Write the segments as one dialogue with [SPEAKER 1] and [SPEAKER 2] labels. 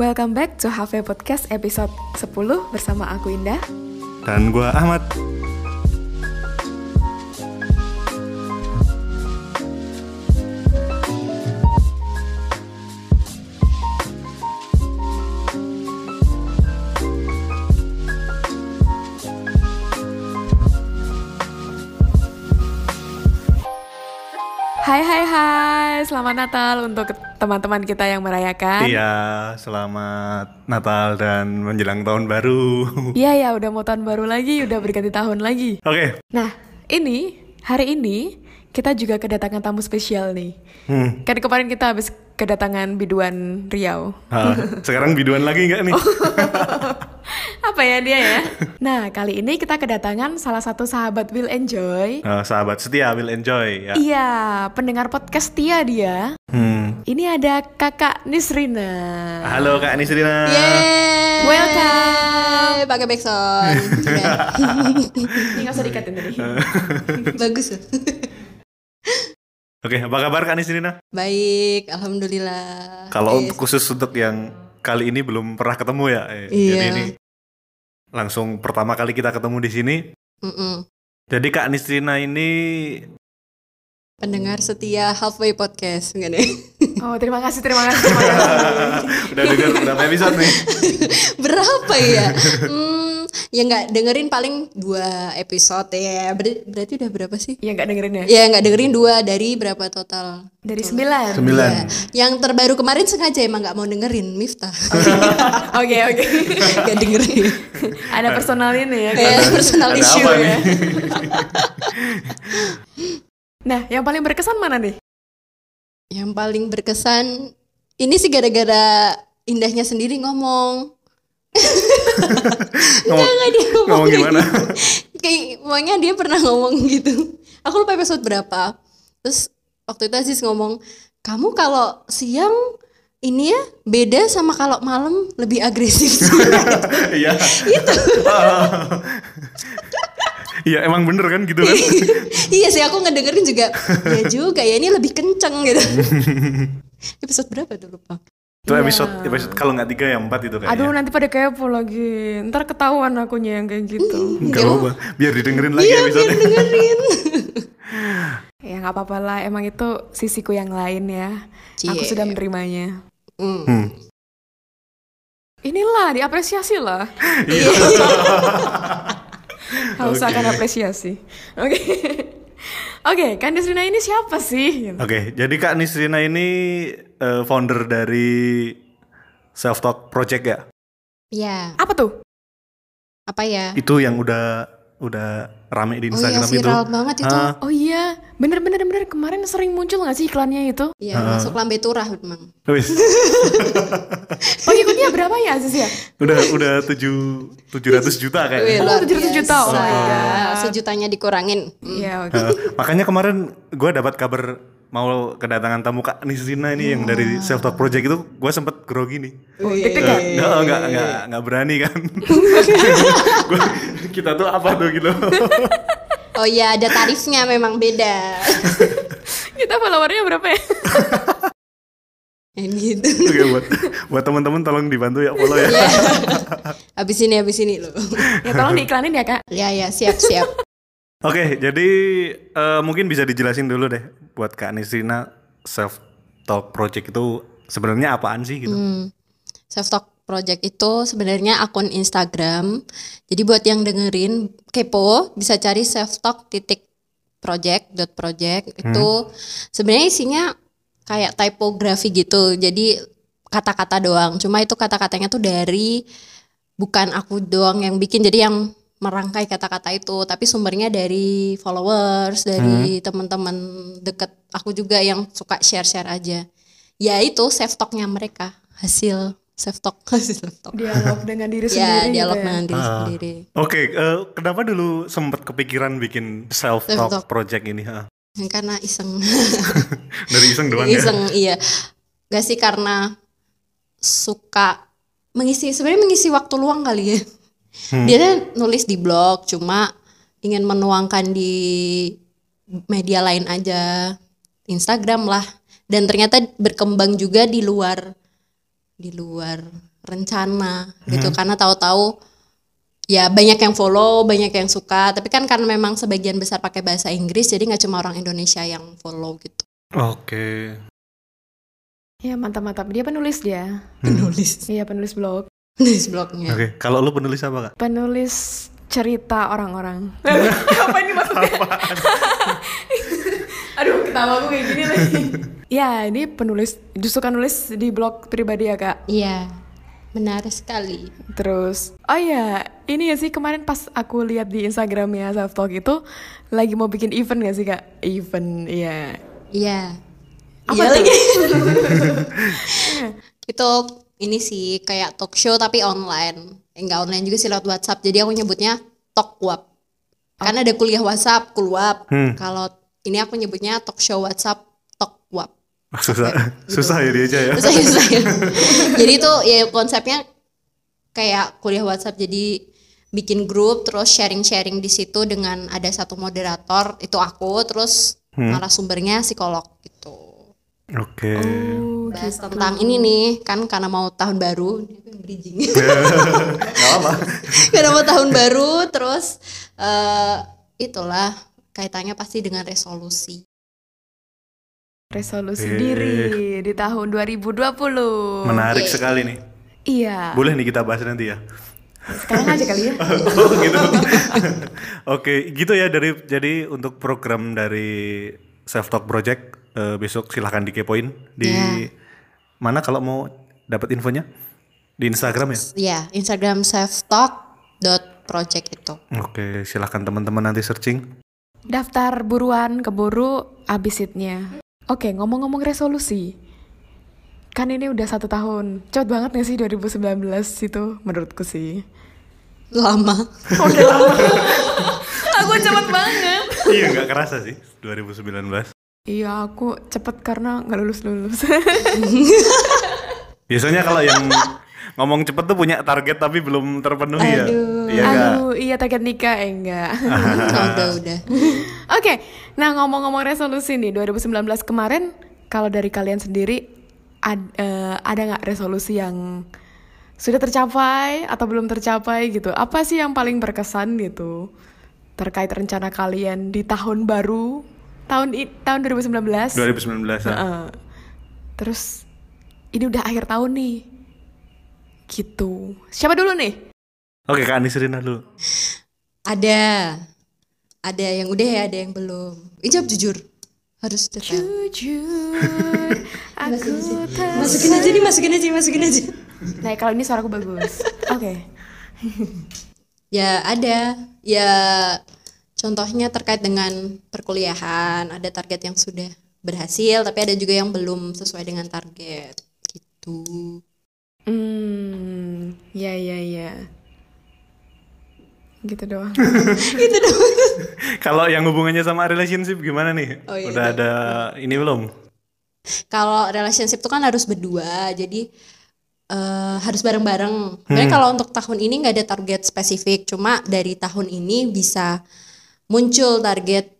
[SPEAKER 1] Welcome back to HV Podcast episode 10 bersama aku Indah.
[SPEAKER 2] Dan gua Ahmad.
[SPEAKER 1] Hai hai hai, selamat Natal untuk teman-teman kita yang merayakan.
[SPEAKER 2] Iya, selamat Natal dan menjelang tahun baru.
[SPEAKER 1] Iya ya, udah mau tahun baru lagi, udah berganti tahun lagi.
[SPEAKER 2] Oke,
[SPEAKER 1] Nah, ini hari ini kita juga kedatangan tamu spesial nih.
[SPEAKER 2] hmm.
[SPEAKER 1] Kan kemarin kita habis kedatangan biduan Riau.
[SPEAKER 2] Ah, sekarang biduan lagi nggak nih?
[SPEAKER 1] Apa ya dia ya? Nah, kali ini kita kedatangan salah satu sahabat Will Enjoy.
[SPEAKER 2] Ah, sahabat setia will enjoy ya.
[SPEAKER 1] Iya, pendengar podcast setia dia.
[SPEAKER 2] Hmm.
[SPEAKER 1] Ini ada kakak Nisrina.
[SPEAKER 2] Halo Kak Nisrina.
[SPEAKER 3] Yeay.
[SPEAKER 1] Welcome.
[SPEAKER 3] Pakai backsound.
[SPEAKER 1] Ini nggak usah dikatin tadi.
[SPEAKER 3] Bagus. loh.
[SPEAKER 2] Oke, apa kabar Kak Nisrina?
[SPEAKER 3] Baik, alhamdulillah.
[SPEAKER 2] Kalau
[SPEAKER 3] Yes.
[SPEAKER 2] untuk khusus untuk yang kali ini belum pernah ketemu ya. eh,
[SPEAKER 3] Iya.
[SPEAKER 2] Jadi ini langsung pertama kali kita ketemu di sini.
[SPEAKER 3] Mm-mm.
[SPEAKER 2] Jadi Kak Nisrina ini
[SPEAKER 3] pendengar setia Halfway Podcast, enggak deh?
[SPEAKER 1] Oh, terima kasih, terima kasih, terima kasih.
[SPEAKER 2] udah denger berapa episode nih?
[SPEAKER 3] Berapa ya? Hmm, ya nggak dengerin paling dua episode ya. Ber- berarti udah berapa sih?
[SPEAKER 1] Ya nggak dengerin ya?
[SPEAKER 3] Ya nggak dengerin dua dari berapa total?
[SPEAKER 1] Dari sembilan.
[SPEAKER 2] Sembilan.
[SPEAKER 3] Ya. Yang terbaru kemarin sengaja emang nggak mau dengerin Miftah.
[SPEAKER 1] Oke, oke.
[SPEAKER 3] Gak dengerin.
[SPEAKER 1] Ada personal ini ya.
[SPEAKER 3] Ya, personal
[SPEAKER 2] Ada
[SPEAKER 3] issue
[SPEAKER 2] apa
[SPEAKER 3] ya.
[SPEAKER 1] Nah, yang paling berkesan mana nih?
[SPEAKER 3] Yang paling berkesan ini sih gara-gara indahnya sendiri ngomong.
[SPEAKER 2] Ngomong,
[SPEAKER 3] Enggak dia ngomong,
[SPEAKER 2] ngomong
[SPEAKER 3] kayak
[SPEAKER 2] gimana?
[SPEAKER 3] gitu. Kayak pokoknya dia pernah ngomong gitu. Aku lupa episode berapa. Terus waktu itu Aziz ngomong, "Kamu kalau siang ini ya beda sama kalau malam lebih agresif."
[SPEAKER 2] Iya.
[SPEAKER 3] itu.
[SPEAKER 2] Iya emang bener kan gitu kan?
[SPEAKER 3] iya sih aku ngedengerin juga. Ya juga ya ini lebih kenceng gitu. episode berapa tuh lupa.
[SPEAKER 2] Itu episode, episode kalau nggak tiga ya empat itu kayaknya.
[SPEAKER 1] Aduh, nanti pada kepo lagi. Ntar ketahuan akunya yang kayak gitu.
[SPEAKER 2] Gak apa biar didengerin lagi
[SPEAKER 3] Iya
[SPEAKER 2] episode
[SPEAKER 3] biar dengerin.
[SPEAKER 1] Ya nggak apa-apa lah, emang itu sisiku yang lain ya. Aku
[SPEAKER 3] Cie.
[SPEAKER 1] sudah menerimanya.
[SPEAKER 3] Hmm.
[SPEAKER 2] Hmm.
[SPEAKER 1] Inilah diapresiasi lah.
[SPEAKER 2] Iya.
[SPEAKER 1] Harus akan apresiasi. Oke. Oke, Kandisrina ini siapa sih?
[SPEAKER 2] Oke, jadi Kak Nisrina ini eh, founder dari Self Talk Project ya?
[SPEAKER 3] Ya,
[SPEAKER 1] Apa tuh?
[SPEAKER 3] apa ya?
[SPEAKER 2] Itu yang udah udah rame di
[SPEAKER 3] Oh iya
[SPEAKER 2] Instagram itu.
[SPEAKER 3] viral banget itu.
[SPEAKER 2] Ah,
[SPEAKER 1] Oh iya, bener-bener bener kemarin sering muncul nggak sih iklannya itu?
[SPEAKER 3] Iya, masuk lambe turah memang.
[SPEAKER 2] wis.
[SPEAKER 1] Pengikutnya berapa ya Aziz ya?
[SPEAKER 2] udah udah tujuh tujuh ratus juta
[SPEAKER 3] Wih,
[SPEAKER 2] kayaknya.
[SPEAKER 1] Oh,
[SPEAKER 3] luar
[SPEAKER 1] 700 juta. Oh. God.
[SPEAKER 3] Sejutanya dikurangin. Hmm.
[SPEAKER 1] Iya, oke.
[SPEAKER 2] Eh, makanya kemarin gue dapat kabar mau kedatangan tamu Kak Nisrina ini yang dari Self Talk Project itu gue sempet grogi nih.
[SPEAKER 1] Oh, deg-degan.
[SPEAKER 2] Nggak, nggak, nggak, nggak berani kan. Gua- kita tuh apa tuh gitu.
[SPEAKER 3] Oh iya, ada tarifnya memang beda.
[SPEAKER 1] Kita followernya berapa ya?
[SPEAKER 3] Gitu.
[SPEAKER 2] Oke buat buat teman-teman tolong dibantu ya follow ya.
[SPEAKER 3] Ya. Abis ini, abis ini loh.
[SPEAKER 1] ya tolong diiklanin ya kak.
[SPEAKER 3] Ya, ya, siap, siap.
[SPEAKER 2] Oke, jadi eh, mungkin bisa dijelasin dulu deh buat Kak Nisrina Self Talk Project itu sebenarnya apaan sih gitu.
[SPEAKER 3] Self Talk Project itu sebenarnya akun Instagram. Jadi buat yang dengerin kepo bisa cari self talk titik project dot project itu sebenarnya isinya kayak typography gitu. Jadi kata-kata doang. Cuma itu kata-katanya tuh dari bukan aku doang yang bikin. Jadi yang merangkai kata-kata itu, tapi sumbernya dari followers, dari teman-teman deket aku juga yang suka share-share aja. Ya itu self talknya mereka, hasil self talk, self talk.
[SPEAKER 1] Dialog dengan diri
[SPEAKER 3] Ya,
[SPEAKER 1] sendiri
[SPEAKER 3] dialog
[SPEAKER 1] gitu ya.
[SPEAKER 3] dengan diri
[SPEAKER 2] Ah.
[SPEAKER 3] sendiri.
[SPEAKER 2] Oke, eh, kenapa dulu sempat kepikiran bikin Self Talk
[SPEAKER 3] Self-talk.
[SPEAKER 2] Project ini? Ha?
[SPEAKER 3] Karena iseng.
[SPEAKER 2] Dari iseng doang ya.
[SPEAKER 3] iseng, iya. Gak sih karena suka mengisi sebenarnya mengisi waktu luang kali ya. Dia tuh nulis di blog cuma ingin menuangkan di media lain aja. Instagram lah. Dan ternyata berkembang juga di luar di luar rencana gitu karena tahu-tahu ya banyak yang follow banyak yang suka tapi kan karena memang sebagian besar pakai bahasa Inggris jadi nggak cuma orang Indonesia yang follow gitu
[SPEAKER 2] Oke.
[SPEAKER 1] Ya mantap-mantap. Dia penulis dia.
[SPEAKER 3] penulis
[SPEAKER 1] Iya penulis blog.
[SPEAKER 3] penulis blognya
[SPEAKER 2] Oke, kalau lu penulis apa, Kak?
[SPEAKER 1] Penulis cerita orang-orang. Apa ini maksudnya? Aduh, ketawa aku kayak gini lagi. ya, ini penulis justru kan nulis di blog pribadi ya, Kak.
[SPEAKER 3] iya benar sekali
[SPEAKER 1] Terus, oh ya, ini ya sih kemarin pas aku lihat di Instagramnya Self Talk itu lagi mau bikin event gak sih, Kak? Event, iya.
[SPEAKER 3] iya
[SPEAKER 1] Apa
[SPEAKER 3] iya lagi itu ini sih kayak talk show tapi online enggak online juga sih lewat WhatsApp jadi aku nyebutnya Talkwap karena ada kuliah WhatsApp Kulwap
[SPEAKER 2] Hmm.
[SPEAKER 3] kalau ini aku nyebutnya talk show WhatsApp Talkwap
[SPEAKER 2] Susah, susah ya dia aja ya.
[SPEAKER 3] Susah, susah ya. jadi itu ya konsepnya kayak kuliah WhatsApp. Jadi bikin grup terus sharing-sharing di situ dengan ada satu moderator itu aku terus narasumbernya psikolog gitu.
[SPEAKER 2] Oke.
[SPEAKER 1] Oh,
[SPEAKER 3] bahas tentang ini nih kan karena mau tahun baru. Bridging karena mau tahun baru terus eh itulah kaitannya pasti dengan resolusi
[SPEAKER 1] resolusi
[SPEAKER 2] Eh.
[SPEAKER 1] diri di tahun 2020.
[SPEAKER 2] Menarik
[SPEAKER 3] Oke.
[SPEAKER 2] sekali nih.
[SPEAKER 1] Iya.
[SPEAKER 2] Boleh nih kita bahas nanti ya.
[SPEAKER 1] Sekarang aja kali ya.
[SPEAKER 2] oh gitu. Oke, gitu ya dari jadi untuk program dari Self Talk Project eh, besok silahkan dikepoin di
[SPEAKER 3] Ya.
[SPEAKER 2] mana kalau mau dapat infonya di Instagram ya.
[SPEAKER 3] ya Instagram selftalk.project itu
[SPEAKER 2] Oke, silahkan teman-teman nanti searching.
[SPEAKER 1] Daftar buruan keburu abis itnya. Oke, ngomong-ngomong resolusi. Kan ini udah satu tahun. Cepet banget gak sih 2019 itu menurutku sih.
[SPEAKER 3] lama
[SPEAKER 1] Udah lama. aku cepet banget.
[SPEAKER 2] iya, nggak kerasa sih 2019.
[SPEAKER 1] Iya, aku cepet karena nggak lulus-lulus.
[SPEAKER 2] Biasanya kalau yang ngomong cepet tuh punya target tapi belum terpenuhi ya. Iya nggak?
[SPEAKER 1] Aduh, iya target nikah eh enggak.
[SPEAKER 3] Oh, udah udah
[SPEAKER 1] Oke, nah ngomong-ngomong resolusi nih 2019 kemarin, kalau dari kalian sendiri ad- eh, ada nggak resolusi yang sudah tercapai atau belum tercapai gitu? Apa sih yang paling berkesan gitu terkait rencana kalian di tahun baru tahun i- tahun 2019?
[SPEAKER 2] 2019 ya.
[SPEAKER 1] Heeh. Terus ini udah akhir tahun nih, gitu. Siapa dulu nih?
[SPEAKER 2] Oke, Kak Anisrina dulu.
[SPEAKER 3] ada ada yang udah ya ada yang belum ijab jujur harus detail
[SPEAKER 1] Jujur, aku
[SPEAKER 3] masukin aja nih masukin aja masukin aja
[SPEAKER 1] Nah, kalau ini suaraku bagus. Oke.
[SPEAKER 3] ya ada ya contohnya terkait dengan perkuliahan ada target yang sudah berhasil tapi ada juga yang belum sesuai dengan target gitu
[SPEAKER 1] Hmm, ya ya ya. Gitu doang.
[SPEAKER 3] gitu dong
[SPEAKER 2] Kalau yang hubungannya sama relationship gimana nih?
[SPEAKER 3] Oh, iya,
[SPEAKER 2] Udah ada ini belum?
[SPEAKER 3] kalau relationship itu kan harus berdua jadi eh, harus bareng-bareng sebenarnya kalau untuk tahun ini nggak ada target spesifik cuma dari tahun ini bisa muncul target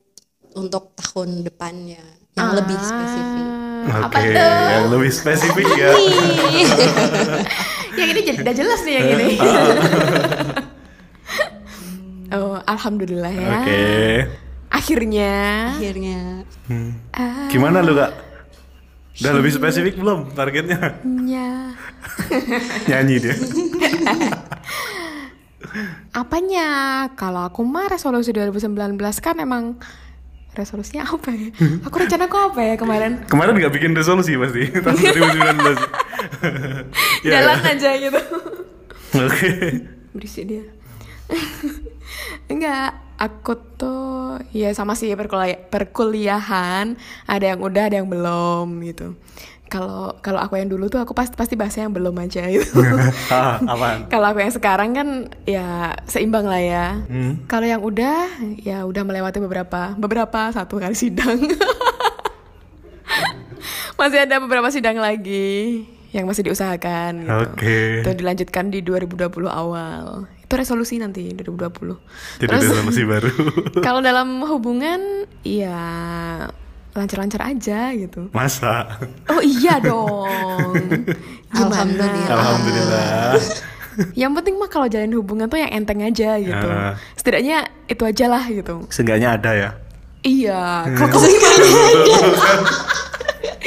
[SPEAKER 3] untuk tahun depannya yang lebih spesifik
[SPEAKER 1] Ah,
[SPEAKER 2] Oke,
[SPEAKER 1] Apa tuh?
[SPEAKER 2] yang lebih spesifik ya.
[SPEAKER 1] yang ini jadi udah jelas nih yang ini. oh, alhamdulillah ya.
[SPEAKER 2] Oke.
[SPEAKER 1] Akhirnya.
[SPEAKER 3] akhirnya
[SPEAKER 2] Gimana lu, Kak? Udah lebih spesifik belum targetnya?
[SPEAKER 1] Ya.
[SPEAKER 2] Nyanyi dia.
[SPEAKER 1] Apanya? Kalau aku mah resolusi 2019 kan emang resolusinya apa ya? Aku rencana aku apa ya kemarin?
[SPEAKER 2] Kemarin nggak bikin resolusi pasti tahun 2019. Ya.
[SPEAKER 1] Jalan aja gitu.
[SPEAKER 2] Oke.
[SPEAKER 1] berisik dia enggak aku tuh ya sama sih perkuliah- perkuliahan ada yang udah ada yang belum gitu kalau kalau aku yang dulu tuh aku pasti pasti bahasnya yang belum aja gitu
[SPEAKER 2] ah,
[SPEAKER 1] kalau aku yang sekarang kan ya seimbang lah ya
[SPEAKER 2] Hmm.
[SPEAKER 1] kalau yang udah ya udah melewati beberapa beberapa satu kali sidang masih ada beberapa sidang lagi yang masih diusahakan gitu.
[SPEAKER 2] Oke.
[SPEAKER 1] Itu dilanjutkan di 2020 awal. Itu resolusi nanti 2020.
[SPEAKER 2] Jadi
[SPEAKER 1] Terus
[SPEAKER 2] resolusi baru.
[SPEAKER 1] kalau dalam hubungan ya lancar-lancar aja gitu.
[SPEAKER 2] Masa?
[SPEAKER 1] Oh iya dong. Gimana?
[SPEAKER 3] Alhamdulillah.
[SPEAKER 2] Alhamdulillah.
[SPEAKER 1] Yang penting mah kalau jalin hubungan tuh yang enteng aja gitu.
[SPEAKER 2] Ah.
[SPEAKER 1] Setidaknya itu aja lah gitu.
[SPEAKER 2] Seenggaknya ada ya.
[SPEAKER 1] Iya.
[SPEAKER 2] Hmm.
[SPEAKER 1] Kalau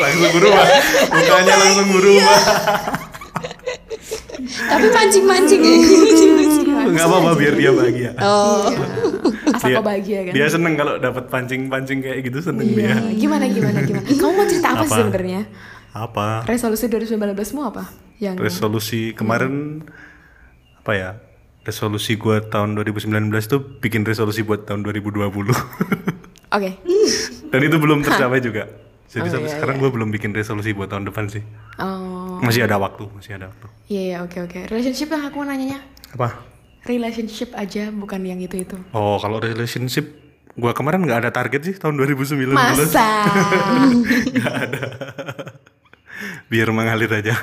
[SPEAKER 2] langsung berubah. Mukanya langsung berubah.
[SPEAKER 3] Tapi mancing-mancing ya.
[SPEAKER 2] Enggak apa-apa biar dia bahagia.
[SPEAKER 3] Oh.
[SPEAKER 1] Asal
[SPEAKER 2] Dia-
[SPEAKER 1] kau bahagia kan.
[SPEAKER 2] Dia seneng kalau dapat pancing-pancing kayak gitu seneng dia.
[SPEAKER 1] Iya. Gimana gimana gimana? Kamu mau cerita apa, sih
[SPEAKER 2] Apa?
[SPEAKER 1] sebenarnya?
[SPEAKER 2] Apa?
[SPEAKER 1] Resolusi 2019 mu apa? Yang
[SPEAKER 2] Resolusi kemarin apa ya? Resolusi gua tahun 2019 tuh bikin resolusi buat tahun 2020.
[SPEAKER 1] Oke.
[SPEAKER 2] Dan itu belum tercapai juga. Jadi
[SPEAKER 1] Oh,
[SPEAKER 2] sampai
[SPEAKER 1] iya,
[SPEAKER 2] sekarang gua belum bikin resolusi buat tahun depan sih.
[SPEAKER 1] Oh.
[SPEAKER 2] Masih ada waktu, masih ada waktu.
[SPEAKER 1] Iya iya oke oke. Relationship lah aku mau nanyanya.
[SPEAKER 2] Apa?
[SPEAKER 1] Relationship aja bukan yang itu itu.
[SPEAKER 2] Oh, kalau relationship gua kemarin nggak ada target sih tahun 2019.
[SPEAKER 1] Masa?
[SPEAKER 2] Biar mengalir aja.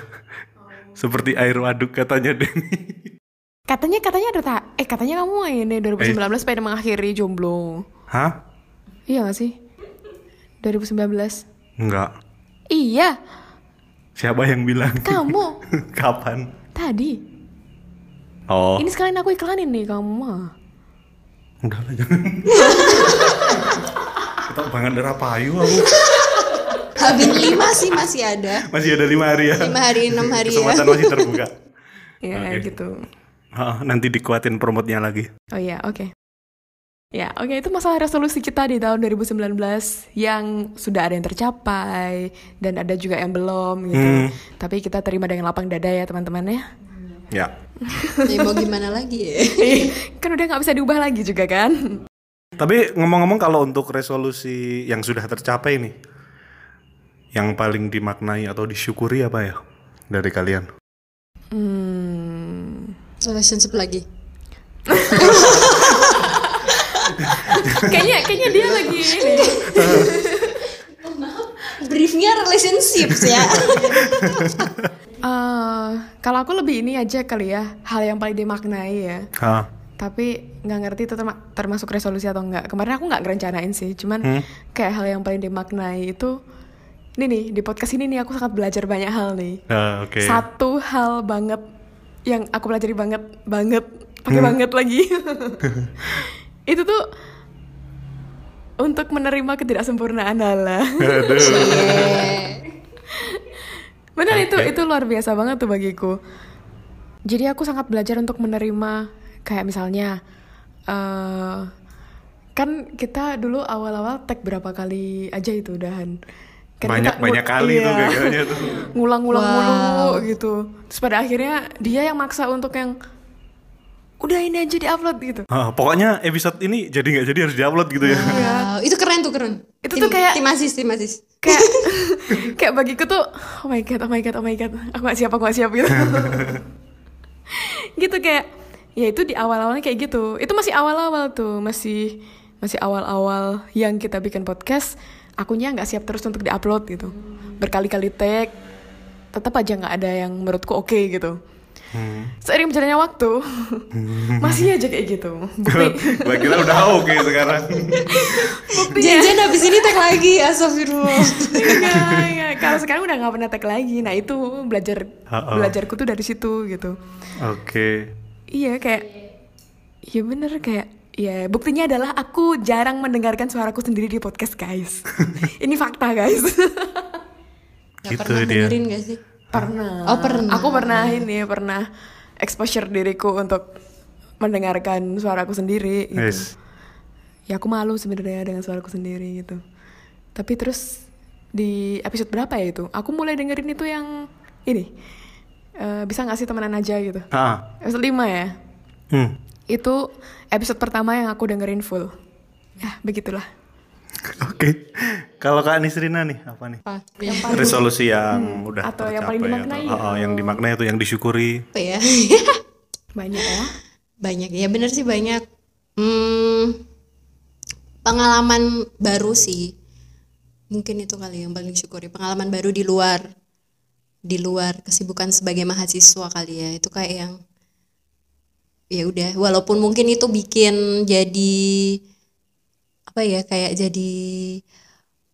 [SPEAKER 2] Seperti air waduk katanya Denny.
[SPEAKER 1] katanya katanya ada tak? Eh katanya kamu ini 2019 pengen mengakhiri jomblo.
[SPEAKER 2] Hah?
[SPEAKER 1] Iya gak sih? 2019.
[SPEAKER 2] Enggak.
[SPEAKER 1] Iya,
[SPEAKER 2] Siapa yang bilang?
[SPEAKER 1] kamu
[SPEAKER 2] Kapan?
[SPEAKER 1] tadi.
[SPEAKER 2] Oh,
[SPEAKER 1] Ini sekalian aku iklanin nih kamu mah.
[SPEAKER 2] udah lah jangan. Kita banget darah payu aku.
[SPEAKER 3] Habis lima sih masih ada.
[SPEAKER 2] Masih ada lima hari ya.
[SPEAKER 3] Lima hari, enam hari ya.
[SPEAKER 2] Kesempatan masih terbuka.
[SPEAKER 1] Ya
[SPEAKER 2] Oke.
[SPEAKER 1] gitu.
[SPEAKER 2] Ah, nanti dikuatin promotnya lagi.
[SPEAKER 1] Oh iya, oke. Ya, oke itu masalah resolusi kita di tahun 2019 yang sudah ada yang tercapai dan ada juga yang belum gitu.
[SPEAKER 2] Hmm.
[SPEAKER 1] Tapi kita terima dengan lapang dada ya teman-teman ya.
[SPEAKER 2] Ya.
[SPEAKER 3] Ya mau gimana lagi ya?
[SPEAKER 1] kan udah nggak bisa diubah lagi juga kan?
[SPEAKER 2] Tapi ngomong-ngomong kalau untuk resolusi yang sudah tercapai nih, yang paling dimaknai atau disyukuri apa ya dari kalian?
[SPEAKER 1] Hmm.
[SPEAKER 3] Relationship lagi.
[SPEAKER 1] kayaknya kayaknya dia lagi ini.
[SPEAKER 3] Briefnya relationship ya.
[SPEAKER 1] Eh, kalau aku lebih ini aja kali ya, hal yang paling dimaknai ya.
[SPEAKER 2] Hah?
[SPEAKER 1] Tapi nggak ngerti itu terma- termasuk resolusi atau enggak. Kemarin aku nggak ngerencanain sih, cuman
[SPEAKER 2] Hmm.
[SPEAKER 1] kayak hal yang paling dimaknai itu ini nih di podcast ini nih aku sangat belajar banyak hal nih.
[SPEAKER 2] Ah, Oke.
[SPEAKER 1] Satu hal banget yang aku pelajari banget banget pakai banget lagi. itu tuh untuk menerima ketidaksempurnaan Allah. Benar itu itu luar biasa banget tuh bagiku. Jadi aku sangat belajar untuk menerima kayak misalnya eh kan kita dulu awal-awal tag berapa kali aja itu udahan. Kan
[SPEAKER 2] banyak
[SPEAKER 1] kita-
[SPEAKER 2] banyak kali tuh
[SPEAKER 1] iya.
[SPEAKER 2] kayaknya tuh.
[SPEAKER 1] ngulang-ngulang mulu gitu. Terus pada akhirnya dia yang maksa untuk yang udah ini aja diupload gitu.
[SPEAKER 2] Ah, pokoknya episode ini jadi nggak jadi harus diupload gitu ya.
[SPEAKER 3] Wow, itu keren tuh keren.
[SPEAKER 1] Itu
[SPEAKER 3] Tim-
[SPEAKER 1] tuh kayak-
[SPEAKER 3] tim asis, tim asis.
[SPEAKER 1] Kayak kayak bagiku tuh oh my god, oh my god, oh my god. Aku gak siap, aku gak siap gitu. gitu kayak ya itu di awal-awalnya kayak gitu. Itu masih awal-awal tuh, masih masih awal-awal yang kita bikin podcast, akunya nggak siap terus untuk diupload gitu. Berkali-kali tag, tetap aja nggak ada yang menurutku oke gitu. Seiring berjalannya waktu, masih aja kayak gitu. Bukti,
[SPEAKER 2] kira udah oke sekarang.
[SPEAKER 3] Jangan habis ini tag lagi, astagfirullah.
[SPEAKER 1] Enggak, enggak. Kalau sekarang udah nggak pernah tag lagi. Nah itu belajar
[SPEAKER 2] Ha-ha.
[SPEAKER 1] belajarku tuh dari situ gitu.
[SPEAKER 2] Oke.
[SPEAKER 1] Iya kayak, ya bener kayak, ya buktinya adalah aku jarang mendengarkan suaraku sendiri di podcast guys. Ini fakta guys.
[SPEAKER 3] Gak
[SPEAKER 2] Gitu
[SPEAKER 3] pernah
[SPEAKER 2] dia.
[SPEAKER 3] dengerin gak sih?
[SPEAKER 1] Pernah.
[SPEAKER 3] Oh, pernah.
[SPEAKER 1] Aku pernah ini pernah exposure diriku untuk mendengarkan suaraku sendiri. Gitu.
[SPEAKER 2] Yes.
[SPEAKER 1] Ya aku malu sebenarnya dengan suaraku sendiri gitu. Tapi terus di episode berapa ya itu? Aku mulai dengerin itu yang ini. eh, bisa nggak sih temenan aja gitu.
[SPEAKER 2] Ah.
[SPEAKER 1] Episode 5 ya.
[SPEAKER 2] Hmm.
[SPEAKER 1] Itu episode pertama yang aku dengerin full. Ya, begitulah.
[SPEAKER 2] Oke. Kalau Kak Nisrina nih apa nih?
[SPEAKER 3] Apa?
[SPEAKER 2] Resolusi yang udah
[SPEAKER 1] Hmm. atau yang
[SPEAKER 2] tercapai
[SPEAKER 1] paling dimaknai
[SPEAKER 2] atau- oh, yang dimaknai atau yang disyukuri.
[SPEAKER 3] Apa ya?
[SPEAKER 1] Banyak ya.
[SPEAKER 3] banyak ya bener sih banyak. Hmm, pengalaman baru sih. Mungkin itu kali yang paling syukuri. Pengalaman baru di luar di luar kesibukan sebagai mahasiswa kali ya. Itu kayak yang ya udah walaupun mungkin itu bikin jadi apa ya kayak jadi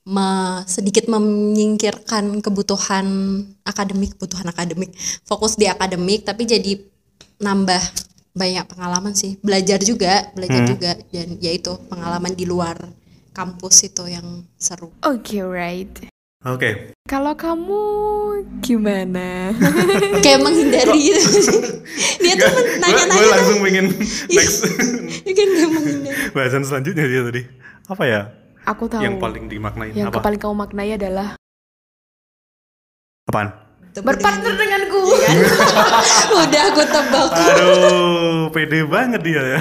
[SPEAKER 3] me- sedikit menyingkirkan kebutuhan akademik, kebutuhan akademik, fokus di akademik, tapi jadi nambah banyak pengalaman sih, belajar juga, belajar juga, dan yaitu pengalaman di luar kampus itu yang seru.
[SPEAKER 1] Oke, right.
[SPEAKER 2] Oke.
[SPEAKER 1] Kalau kamu gimana?
[SPEAKER 3] Kayak menghindari gitu. Dia tuh men-
[SPEAKER 2] Gue
[SPEAKER 3] nanya-nanya
[SPEAKER 2] langsung pengen next
[SPEAKER 3] Dia kan dia menghindari.
[SPEAKER 2] bahasan selanjutnya dia tadi. Apa ya?
[SPEAKER 1] Aku tahu.
[SPEAKER 2] Yang paling dimaknain
[SPEAKER 1] yang
[SPEAKER 2] apa?
[SPEAKER 1] paling kamu maknai adalah
[SPEAKER 2] Apaan?
[SPEAKER 1] berpartner denganku.
[SPEAKER 3] Udah aku tebak.
[SPEAKER 2] Aduh, pede banget dia ya.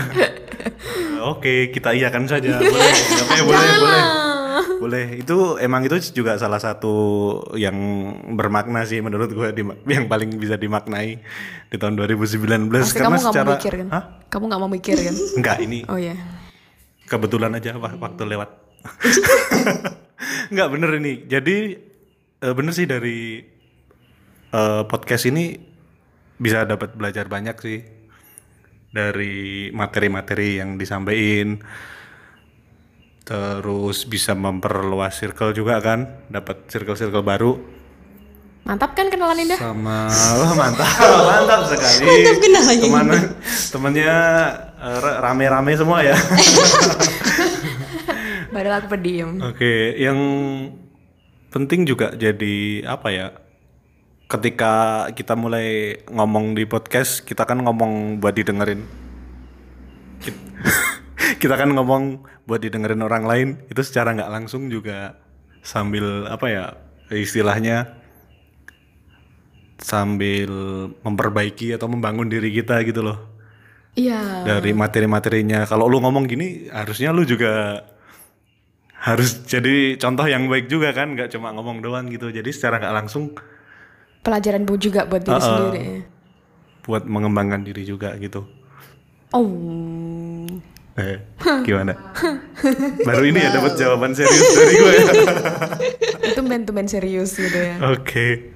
[SPEAKER 2] Oke, kita iakan saja. Boleh, Oke, boleh, boleh. Boleh. Itu emang itu juga salah satu yang bermakna sih menurut gue di- yang paling bisa dimaknai di tahun 2019
[SPEAKER 1] Pasti
[SPEAKER 2] karena
[SPEAKER 1] kamu nggak
[SPEAKER 2] secara
[SPEAKER 1] mau mikir kan?
[SPEAKER 2] Hah?
[SPEAKER 1] Kamu nggak mau mikir kan?
[SPEAKER 2] Enggak, ini
[SPEAKER 1] Oh ya.
[SPEAKER 2] kebetulan aja wak- waktu lewat. Enggak bener ini. Jadi eh, bener sih dari eh, podcast ini bisa dapat belajar banyak sih dari materi-materi yang disampaikan. Terus bisa memperluas circle juga kan, dapat circle-circle baru
[SPEAKER 1] Mantap kan kenalan Indah?
[SPEAKER 2] sama wah mantap mantap sekali
[SPEAKER 3] Mantap kenalannya.
[SPEAKER 2] teman temannya eh, ra- rame-rame semua ya
[SPEAKER 1] Padahal aku pendiam.
[SPEAKER 2] Oke, yang penting juga jadi apa ya? Ketika kita mulai ngomong di podcast, kita kan ngomong buat didengerin. Kit- Kita kan ngomong buat didengerin orang lain, itu secara nggak langsung juga sambil apa ya? Istilahnya sambil memperbaiki atau membangun diri kita gitu loh
[SPEAKER 1] Iya.
[SPEAKER 2] dari materi-materinya. Kalau lu ngomong gini, harusnya lu juga harus jadi contoh yang baik juga kan, nggak cuma ngomong doang gitu. Jadi secara nggak langsung
[SPEAKER 1] Pelajaran bu juga buat diri
[SPEAKER 2] Uh-uh.
[SPEAKER 1] sendiri.
[SPEAKER 2] buat mengembangkan diri juga gitu.
[SPEAKER 1] Oh.
[SPEAKER 2] Eh, gimana? Baru ini ya dapat jawaban serius dari gue ya.
[SPEAKER 1] Itu tumben serius gitu ya.
[SPEAKER 2] Oke.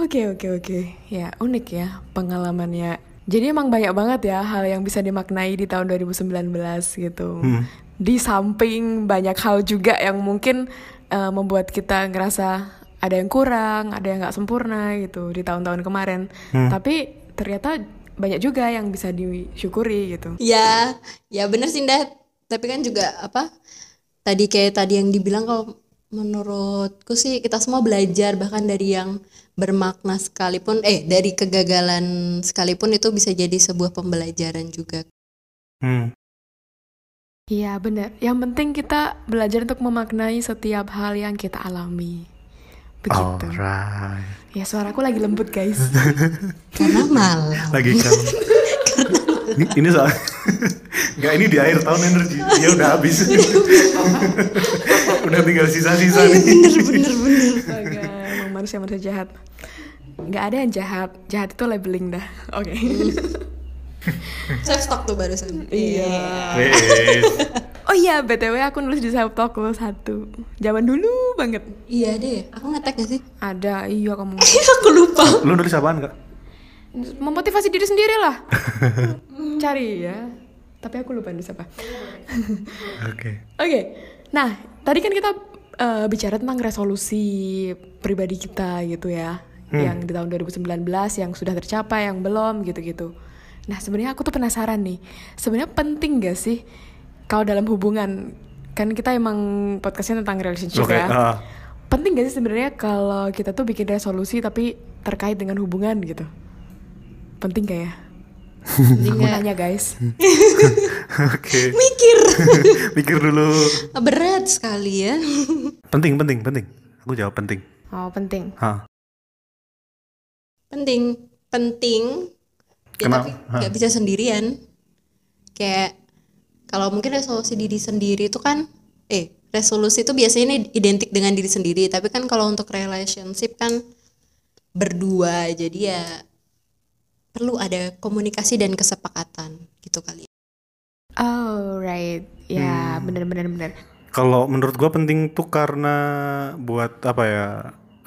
[SPEAKER 1] Oke oke oke. Ya unik ya pengalamannya. Jadi emang banyak banget ya hal yang bisa dimaknai di tahun 2019 gitu. Di samping banyak hal juga yang mungkin eh, membuat kita ngerasa ada yang kurang, ada yang nggak sempurna gitu di tahun-tahun kemarin. Tapi ternyata banyak juga yang bisa disyukuri gitu.
[SPEAKER 3] Ya, ya bener sih Ndah. Tapi kan juga apa? Tadi kayak tadi yang dibilang kalau menurutku sih kita semua belajar bahkan dari yang bermakna sekalipun eh dari kegagalan sekalipun itu bisa jadi sebuah pembelajaran juga.
[SPEAKER 2] Hmm.
[SPEAKER 1] Iya benar. Yang penting kita belajar untuk memaknai setiap hal yang kita alami. Begitu.
[SPEAKER 2] Alright.
[SPEAKER 1] Ya suaraku lagi lembut guys.
[SPEAKER 3] Karena malam.
[SPEAKER 2] Lagi kan. ini, ini soal Enggak ini di akhir tahun energi. Ya udah habis. udah tinggal sisa-sisa nih.
[SPEAKER 1] Astaga, emang manusia-manusia jahat. Nggak ada yang jahat. Jahat itu labeling dah. Oke.
[SPEAKER 3] Self stock tuh barusan.
[SPEAKER 1] Iya. Oh iya, BTW aku nulis di self talk lo satu. Zaman dulu banget.
[SPEAKER 3] Iya deh, aku ngetek gak sih?
[SPEAKER 1] Ada, iya kamu.
[SPEAKER 3] aku lupa.
[SPEAKER 2] Lu nulis apaan kak?
[SPEAKER 1] Memotivasi diri sendiri lah. Cari ya. Tapi aku lupa nulis apa.
[SPEAKER 2] Oke.
[SPEAKER 1] Oke, nah tadi kan kita eh, bicara tentang resolusi pribadi kita gitu ya, yang di tahun 2019 yang sudah tercapai, yang belum gitu-gitu. Nah sebenarnya aku tuh penasaran nih, sebenarnya penting gak sih kalau dalam hubungan kan kita emang podcastnya tentang relationship
[SPEAKER 2] Oke.
[SPEAKER 1] ya,
[SPEAKER 2] ah.
[SPEAKER 1] penting gak sih sebenarnya kalau kita tuh bikin resolusi tapi terkait dengan hubungan gitu? Penting gak ya? Aku nanya guys.
[SPEAKER 2] Oke.
[SPEAKER 3] Mikir.
[SPEAKER 2] Pikir dulu.
[SPEAKER 3] Berat sekali ya.
[SPEAKER 2] Penting, penting, penting. Aku jawab penting.
[SPEAKER 1] Oh penting.
[SPEAKER 2] Hah.
[SPEAKER 3] penting penting ya
[SPEAKER 2] Kenapa?
[SPEAKER 3] tapi nggak bisa sendirian kayak kalau mungkin resolusi diri sendiri itu kan eh resolusi itu biasanya ini identik dengan diri sendiri tapi kan kalau untuk relationship kan berdua jadi ya perlu ada komunikasi dan kesepakatan gitu kali
[SPEAKER 1] Oh right, ya bener-bener bener.
[SPEAKER 2] Kalau menurut gua penting tuh karena buat apa ya?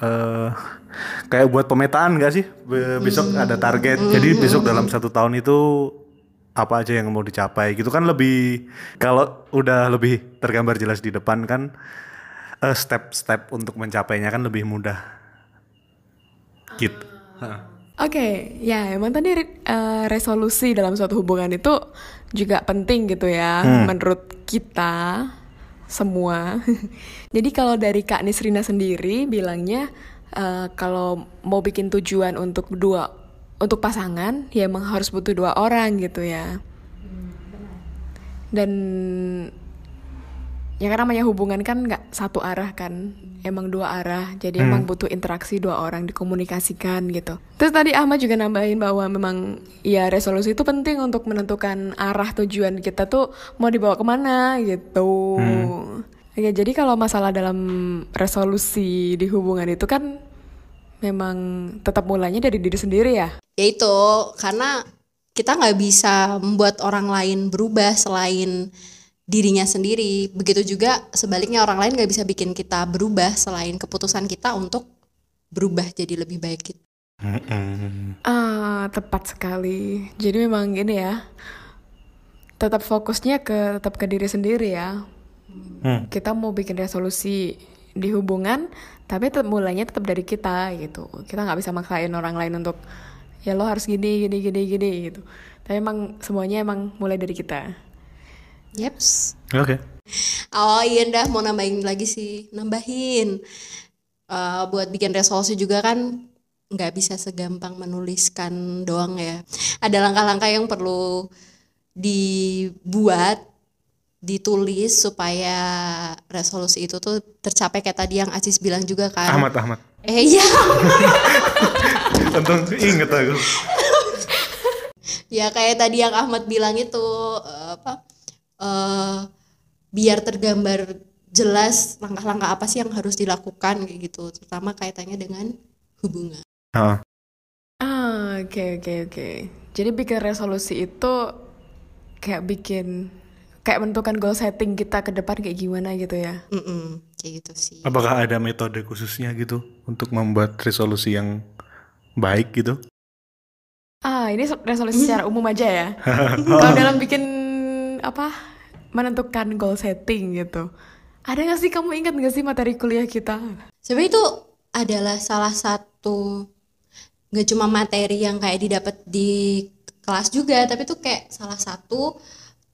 [SPEAKER 2] Eh kayak buat pemetaan gak sih? Be- besok ada target. Jadi besok dalam satu tahun itu apa aja yang mau dicapai gitu kan lebih kalau udah lebih tergambar jelas di depan kan eh, step-step untuk mencapainya kan lebih mudah. Gitu. Heeh.
[SPEAKER 1] Oke, ya emang tadi eh, resolusi dalam suatu hubungan itu juga penting gitu ya menurut kita semua. Jadi kalau dari Kak Nisrina sendiri bilangnya eh, kalau mau bikin tujuan untuk dua untuk pasangan ya emang harus butuh dua orang gitu ya. Dan ya kan namanya hubungan kan nggak satu arah kan. Emang dua arah. Jadi emang butuh interaksi dua orang dikomunikasikan gitu. Terus tadi Ahmad juga nambahin bahwa memang ya resolusi itu penting untuk menentukan arah tujuan kita tuh mau dibawa ke mana gitu. Oke, jadi kalau masalah dalam resolusi di hubungan itu kan memang tetap mulainya dari diri sendiri ya.
[SPEAKER 3] Ya itu karena kita nggak bisa membuat orang lain berubah selain dirinya sendiri. Begitu juga sebaliknya orang lain nggak bisa bikin kita berubah selain keputusan kita untuk berubah jadi lebih baik gitu.
[SPEAKER 1] Ah, tepat sekali. Jadi memang gini ya. Tetap fokusnya ke tetap ke diri sendiri ya.
[SPEAKER 2] Hmm.
[SPEAKER 1] Kita mau bikin resolusi di hubungan, tapi tetap mulainya tetap dari kita gitu. Kita nggak bisa maksain orang lain untuk ya lo harus gini gini gini gini gitu. Tapi emang semuanya emang mulai dari kita.
[SPEAKER 3] Yeps.
[SPEAKER 2] Oke.
[SPEAKER 3] Oh iya dah mau nambahin lagi sih, nambahin. Eh, buat bikin resolusi juga kan nggak bisa segampang menuliskan doang ya. Ada langkah-langkah yang perlu dibuat, ditulis supaya resolusi itu tuh tercapai kayak tadi yang Aziz bilang juga kan.
[SPEAKER 2] Ahmad Ahmad.
[SPEAKER 3] Eh iya,
[SPEAKER 2] Untung inget aku.
[SPEAKER 3] ya kayak tadi yang Ahmad bilang itu eh, apa? Eh biar tergambar jelas langkah-langkah apa sih yang harus dilakukan kayak gitu, terutama kaitannya dengan hubungan.
[SPEAKER 2] Heeh.
[SPEAKER 1] Ah, oke oke oke. Jadi bikin resolusi itu kayak bikin kayak menentukan goal setting kita ke depan kayak gimana gitu ya.
[SPEAKER 3] Mm-mm, kayak gitu sih.
[SPEAKER 2] Apakah ada metode khususnya gitu untuk membuat resolusi yang baik gitu?
[SPEAKER 1] Ah, ini so- resolusi secara umum aja ya. Kalau dalam bikin apa menentukan goal setting gitu. Ada gak sih kamu ingat gak sih materi kuliah kita?
[SPEAKER 3] Sebenarnya itu adalah salah satu nggak cuma materi yang kayak didapat di kelas juga, tapi itu kayak salah satu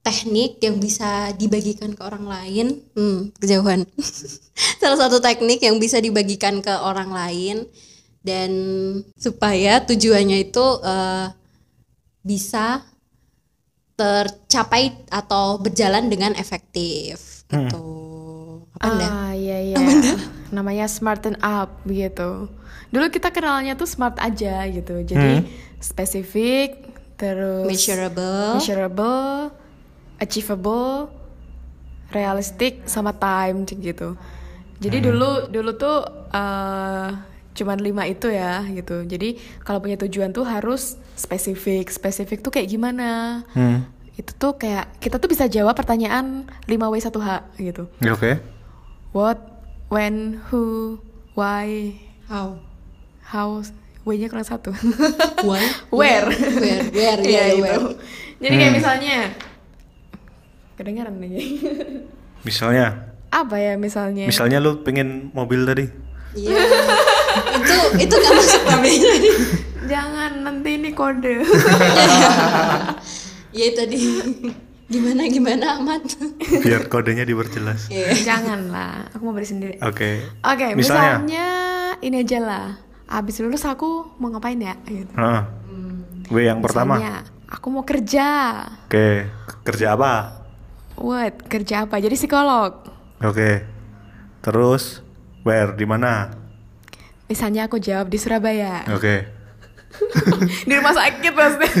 [SPEAKER 3] teknik yang bisa dibagikan ke orang lain. Hmm, kejauhan. salah satu teknik yang bisa dibagikan ke orang lain dan supaya tujuannya itu eh, bisa tercapai atau berjalan dengan efektif gitu. Apa dah?
[SPEAKER 1] Ah, iya iya. Namanya smarten up gitu. Dulu kita kenalnya tuh smart aja gitu. Jadi spesifik, terus
[SPEAKER 3] Measurable.
[SPEAKER 1] measurable, achievable, realistic sama time gitu. Jadi dulu dulu tuh eh cuman lima itu ya gitu. Jadi kalau punya tujuan tuh harus spesifik. Spesifik tuh kayak gimana?
[SPEAKER 2] Hmm.
[SPEAKER 1] Itu tuh kayak kita tuh bisa jawab pertanyaan 5W1H gitu.
[SPEAKER 2] Ya, Oke.
[SPEAKER 1] What, when, who, why,
[SPEAKER 3] How?
[SPEAKER 1] how, W-nya kurang satu.
[SPEAKER 3] Why?
[SPEAKER 1] Where.
[SPEAKER 3] Where? Where?
[SPEAKER 1] Iya
[SPEAKER 3] Yeah,
[SPEAKER 1] itu.
[SPEAKER 3] where.
[SPEAKER 1] Jadi kayak misalnya, kedengaran nih.
[SPEAKER 2] Misalnya,
[SPEAKER 1] Apa ya misalnya?
[SPEAKER 2] misalnya lu pengen mobil tadi.
[SPEAKER 3] Iya. Itu itu gak masuk namanya.
[SPEAKER 1] Jangan nanti ini kode.
[SPEAKER 3] Iya tadi. Gimana gimana Ahmad?
[SPEAKER 2] Biar kodenya diperjelas.
[SPEAKER 3] Iya.
[SPEAKER 1] Jangan lah, aku mau beli sendiri.
[SPEAKER 2] Oke.
[SPEAKER 1] Oke,
[SPEAKER 2] Misalnya?
[SPEAKER 1] misalnya. ini aja lah. Abis lulus aku mau ngapain ya? Gitu.
[SPEAKER 2] Heeh. W yang pertama.
[SPEAKER 1] Aku mau kerja.
[SPEAKER 2] Oke. Kerja apa?
[SPEAKER 1] What? Kerja apa? Jadi psikolog.
[SPEAKER 2] Oke. Terus where di mana?
[SPEAKER 1] Misalnya aku jawab di Surabaya.
[SPEAKER 2] Oke.
[SPEAKER 1] di rumah sakit maksudnya.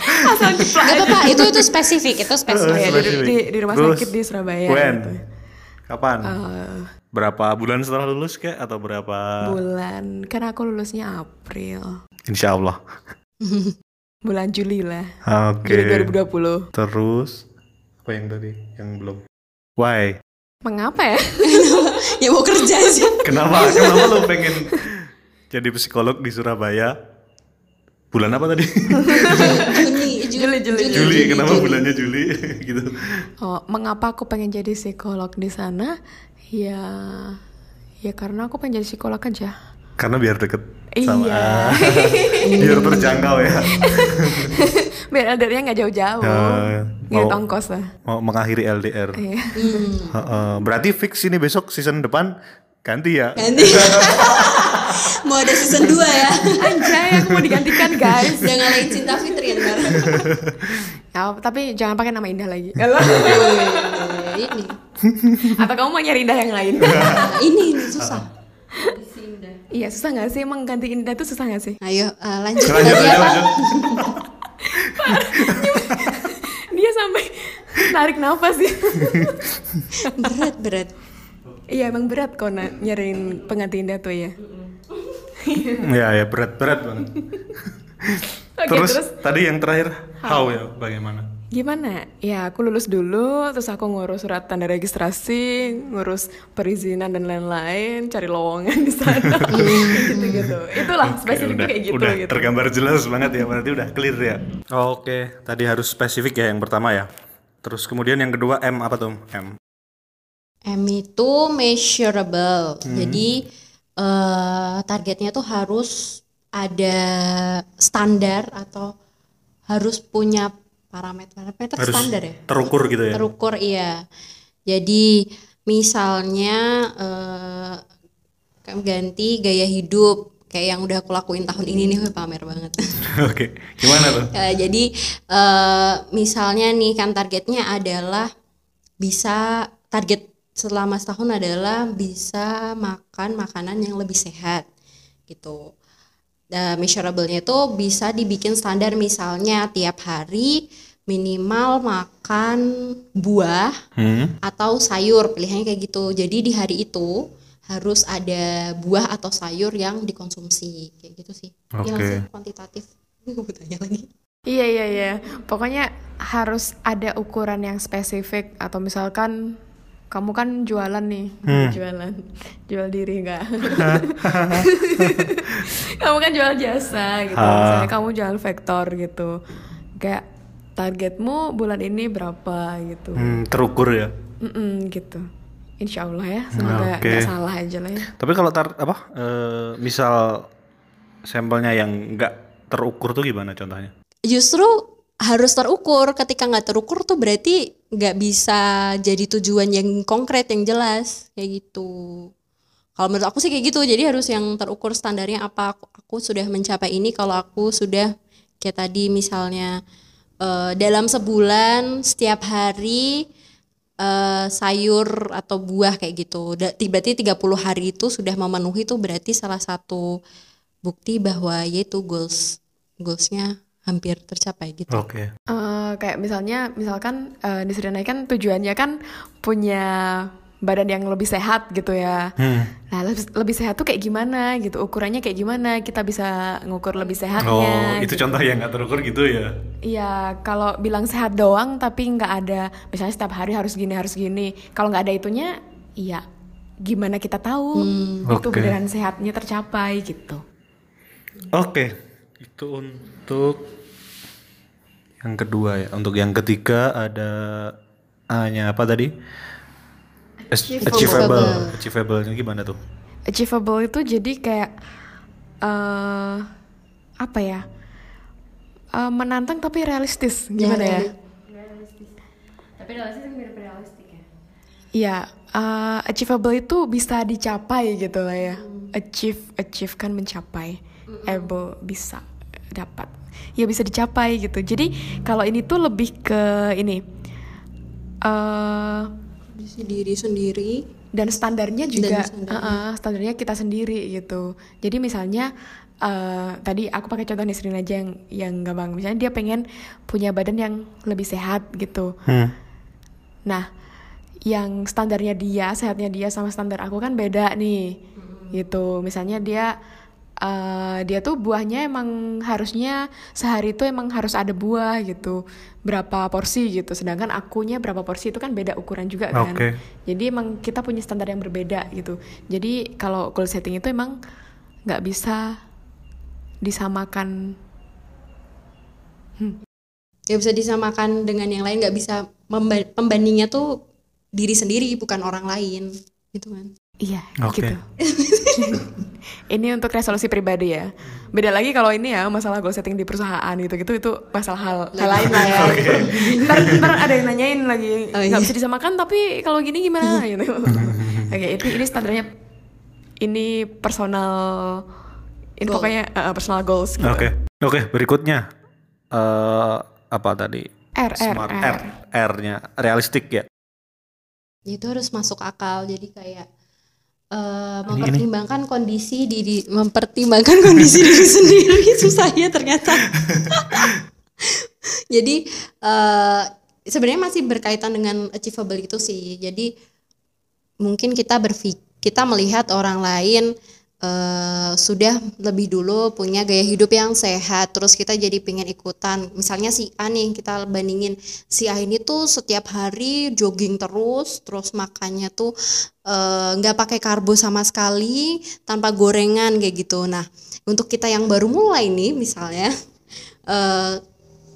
[SPEAKER 1] Asal jeplak
[SPEAKER 3] Gak
[SPEAKER 1] aja.
[SPEAKER 3] apa-apa, itu itu spesifik, itu
[SPEAKER 1] Oh
[SPEAKER 3] spesifik.
[SPEAKER 1] ya, di,
[SPEAKER 2] Spesifik.
[SPEAKER 1] di, di rumah
[SPEAKER 2] Terus,
[SPEAKER 1] sakit di Surabaya.
[SPEAKER 2] When?
[SPEAKER 1] gitu.
[SPEAKER 2] Kapan?
[SPEAKER 1] Eh,
[SPEAKER 2] Berapa bulan setelah lulus kek atau berapa?
[SPEAKER 1] bulan, kan aku lulusnya April.
[SPEAKER 2] Insya Allah.
[SPEAKER 1] Bulan Juli lah.
[SPEAKER 2] Oke.
[SPEAKER 1] Juli 2020.
[SPEAKER 2] Terus apa yang tadi? Yang belum. Why?
[SPEAKER 1] Mengapa ya?
[SPEAKER 3] ya mau kerja aja.
[SPEAKER 2] Kenapa? Kenapa lu pengen jadi psikolog di Surabaya? Bulan apa tadi?
[SPEAKER 3] Juni, Ju-
[SPEAKER 1] Juli, Juli,
[SPEAKER 2] Juli. Kenapa bulannya Juli? gitu.
[SPEAKER 1] Oh, mengapa aku pengen jadi psikolog di sana? Ya, ya karena aku pengen jadi psikolog aja.
[SPEAKER 2] Karena biar deket sama
[SPEAKER 1] Iya.
[SPEAKER 2] biar terjangkau ya.
[SPEAKER 1] Biar LDR-nya nggak jauh-jauh.
[SPEAKER 2] Ya,
[SPEAKER 1] Nggak
[SPEAKER 2] mau-
[SPEAKER 1] ongkos lah.
[SPEAKER 2] Mau mengakhiri LDR.
[SPEAKER 1] Iya.
[SPEAKER 2] Heeh, berarti fix ini besok season depan ganti ya.
[SPEAKER 3] Ganti. Mau ada season 2 ya.
[SPEAKER 1] Anjay, aku mau digantikan guys.
[SPEAKER 3] Udah ngalahin Cinta Fitri.
[SPEAKER 1] Ya, tapi jangan pakai nama Indah lagi.
[SPEAKER 3] Eh, ini.
[SPEAKER 1] Atau kamu mau nyari Indah yang lain?
[SPEAKER 3] Ini ini susah.
[SPEAKER 1] Iya, susah nggak sih? Emang ganti Indah tuh susah nggak sih?
[SPEAKER 3] Ayo eh, lanjut
[SPEAKER 2] Lanjut lanjut
[SPEAKER 3] apa?
[SPEAKER 2] lanjut.
[SPEAKER 1] Dia sampai tarik nafas sih.
[SPEAKER 3] Berat berat.
[SPEAKER 1] Iya, emang berat kok na- nyariin pengganti Indah tuh ya.
[SPEAKER 2] Ya ya berat berat banget.
[SPEAKER 1] Oke,
[SPEAKER 2] terus,
[SPEAKER 1] terus
[SPEAKER 2] tadi yang terakhir how ya bagaimana?
[SPEAKER 1] Gimana? Ya aku lulus dulu, terus aku ngurus surat tanda registrasi, ngurus perizinan dan lain-lain, cari lowongan di sana, gitu-gitu. Itulah
[SPEAKER 2] Oke,
[SPEAKER 1] spesifiknya kayak gitu.
[SPEAKER 2] udah
[SPEAKER 1] gitu.
[SPEAKER 2] tergambar jelas banget ya berarti udah clear ya. Oke, tadi harus spesifik ya yang pertama ya. Terus kemudian yang kedua M apa tuh? M.
[SPEAKER 3] M itu measurable. Jadi eh, targetnya tuh harus ada standar atau harus punya parameter parameter
[SPEAKER 2] Harus
[SPEAKER 3] standar ya.
[SPEAKER 2] terukur gitu ya.
[SPEAKER 3] Terukur iya. Jadi misalnya eh kayak ganti gaya hidup kayak yang udah aku lakuin tahun ini nih pamer banget.
[SPEAKER 2] Oke, gimana tuh?
[SPEAKER 3] Eh, jadi eh, misalnya nih kan targetnya adalah bisa target selama setahun adalah bisa makan makanan yang lebih sehat gitu. Dan measurable-nya itu bisa dibikin standar misalnya tiap hari minimal makan buah
[SPEAKER 2] Hmm.
[SPEAKER 3] atau sayur pilihannya kayak gitu. Jadi di hari itu harus ada buah atau sayur yang dikonsumsi kayak gitu sih. Nggak
[SPEAKER 2] Oke.
[SPEAKER 3] sih? kuantitatif. Gue tanya lagi.
[SPEAKER 1] Iya iya iya. Pokoknya harus ada ukuran yang spesifik atau misalkan kamu kan jualan nih, jualan, jual diri enggak? kamu kan jual jasa gitu.
[SPEAKER 2] Ah.
[SPEAKER 1] Misalnya kamu jual vektor gitu. Kayak targetmu bulan ini berapa gitu.
[SPEAKER 2] Hmm, terukur ya.
[SPEAKER 1] Mm-mm, gitu. Insya Allah ya, semoga
[SPEAKER 2] Oke.
[SPEAKER 1] nggak salah aja lah ya.
[SPEAKER 2] Tapi kalau tar apa? eh, misal sampelnya yang nggak terukur tuh gimana contohnya?
[SPEAKER 3] Justru harus terukur. Ketika nggak terukur tuh berarti nggak bisa jadi tujuan yang konkret yang jelas kayak gitu. Kalau menurut aku sih kayak gitu. Jadi harus yang terukur standarnya apa. Aku, aku sudah mencapai ini. Kalau aku sudah kayak tadi misalnya eh, dalam sebulan setiap hari eh, sayur atau buah kayak gitu. Berarti 30 hari itu sudah memenuhi itu berarti salah satu bukti bahwa yaitu goals goalsnya hampir tercapai gitu.
[SPEAKER 2] Oke.
[SPEAKER 1] Eh, kayak misalnya, misalkan eh, di Sri kan tujuannya kan punya badan yang lebih sehat gitu ya.
[SPEAKER 2] Hmm.
[SPEAKER 1] Nah, lebih, lebih sehat tuh kayak gimana gitu? Ukurannya kayak gimana? Kita bisa ngukur lebih
[SPEAKER 2] Oh,
[SPEAKER 1] sehatnya.
[SPEAKER 2] itu
[SPEAKER 1] gitu.
[SPEAKER 2] contoh yang nggak terukur gitu ya.
[SPEAKER 1] Iya, kalau bilang sehat doang tapi nggak ada, misalnya setiap hari harus gini harus gini. Kalau nggak ada itunya, iya gimana kita tahu itu
[SPEAKER 2] Oke.
[SPEAKER 1] beneran sehatnya tercapai gitu.
[SPEAKER 2] Oke, itu untuk yang kedua ya. Untuk yang ketiga ada A-nya apa tadi? As- Achievable. Achievable-nya gimana tuh?
[SPEAKER 1] Achievable itu jadi kayak eh apa ya? Eh, menantang tapi realistis gimana ya?
[SPEAKER 4] Tapi realistis kan mirip realistik ya.
[SPEAKER 1] Iya, eh, achievable itu bisa dicapai gitu lah ya. Achieve, achieve kan mencapai. Able bisa dapat. Ya bisa dicapai gitu. Jadi kalau ini tuh lebih ke ini. eh
[SPEAKER 3] Kondisi diri sendiri.
[SPEAKER 1] dan standarnya juga
[SPEAKER 3] standarnya.
[SPEAKER 1] uh-uh, standarnya kita sendiri gitu jadi misalnya uh, tadi aku pakai contoh Nisrin aja yang yang gampang misalnya dia pengen punya badan yang lebih sehat gitu
[SPEAKER 2] Hmm.
[SPEAKER 1] nah yang standarnya dia sehatnya dia sama standar aku kan beda nih gitu misalnya dia uh, dia tuh buahnya emang harusnya sehari itu emang harus ada buah gitu berapa porsi gitu sedangkan akunya berapa porsi itu kan beda ukuran juga kan
[SPEAKER 2] Oke.
[SPEAKER 1] jadi emang kita punya standar yang berbeda gitu jadi kalau goal setting itu emang nggak bisa disamakan
[SPEAKER 3] Gak bisa disamakan dengan yang lain. Gak bisa pembandingnya tuh diri sendiri bukan orang lain. gitu kan
[SPEAKER 1] Iya,
[SPEAKER 2] Oke.
[SPEAKER 1] gitu. ini untuk resolusi pribadi ya. Beda lagi kalau ini ya masalah goal setting di perusahaan gitu-gitu itu masalah hal, hal lain lah ya. ntar, ntar ada yang nanyain lagi
[SPEAKER 3] Oh,
[SPEAKER 1] nggak
[SPEAKER 3] iya.
[SPEAKER 1] bisa disamakan tapi kalau gini gimana gitu. Oke, itu ini standarnya ini personal ini
[SPEAKER 3] Goal.
[SPEAKER 1] pokoknya uh, personal goals gitu.
[SPEAKER 2] Oke. Oke, berikutnya eh apa tadi?
[SPEAKER 1] R R
[SPEAKER 2] Smart
[SPEAKER 1] R.
[SPEAKER 2] R. R-nya realistik ya.
[SPEAKER 3] itu harus masuk akal jadi kayak eh,
[SPEAKER 2] Ini-
[SPEAKER 3] mempertimbangkan kondisi diri mempertimbangkan kondisi diri sendiri. Susah ya ternyata. Jadi eh, sebenarnya masih berkaitan dengan achievable itu sih. Jadi mungkin kita berpikir kita melihat orang lain eh, sudah lebih dulu punya gaya hidup yang sehat terus kita jadi pengen ikutan. Misalnya si A nih kita bandingin si A ini tuh setiap hari jogging terus terus makannya tuh eh, nggak pakai karbo sama sekali tanpa gorengan kayak gitu. Nah untuk kita yang baru mulai nih misalnya eh,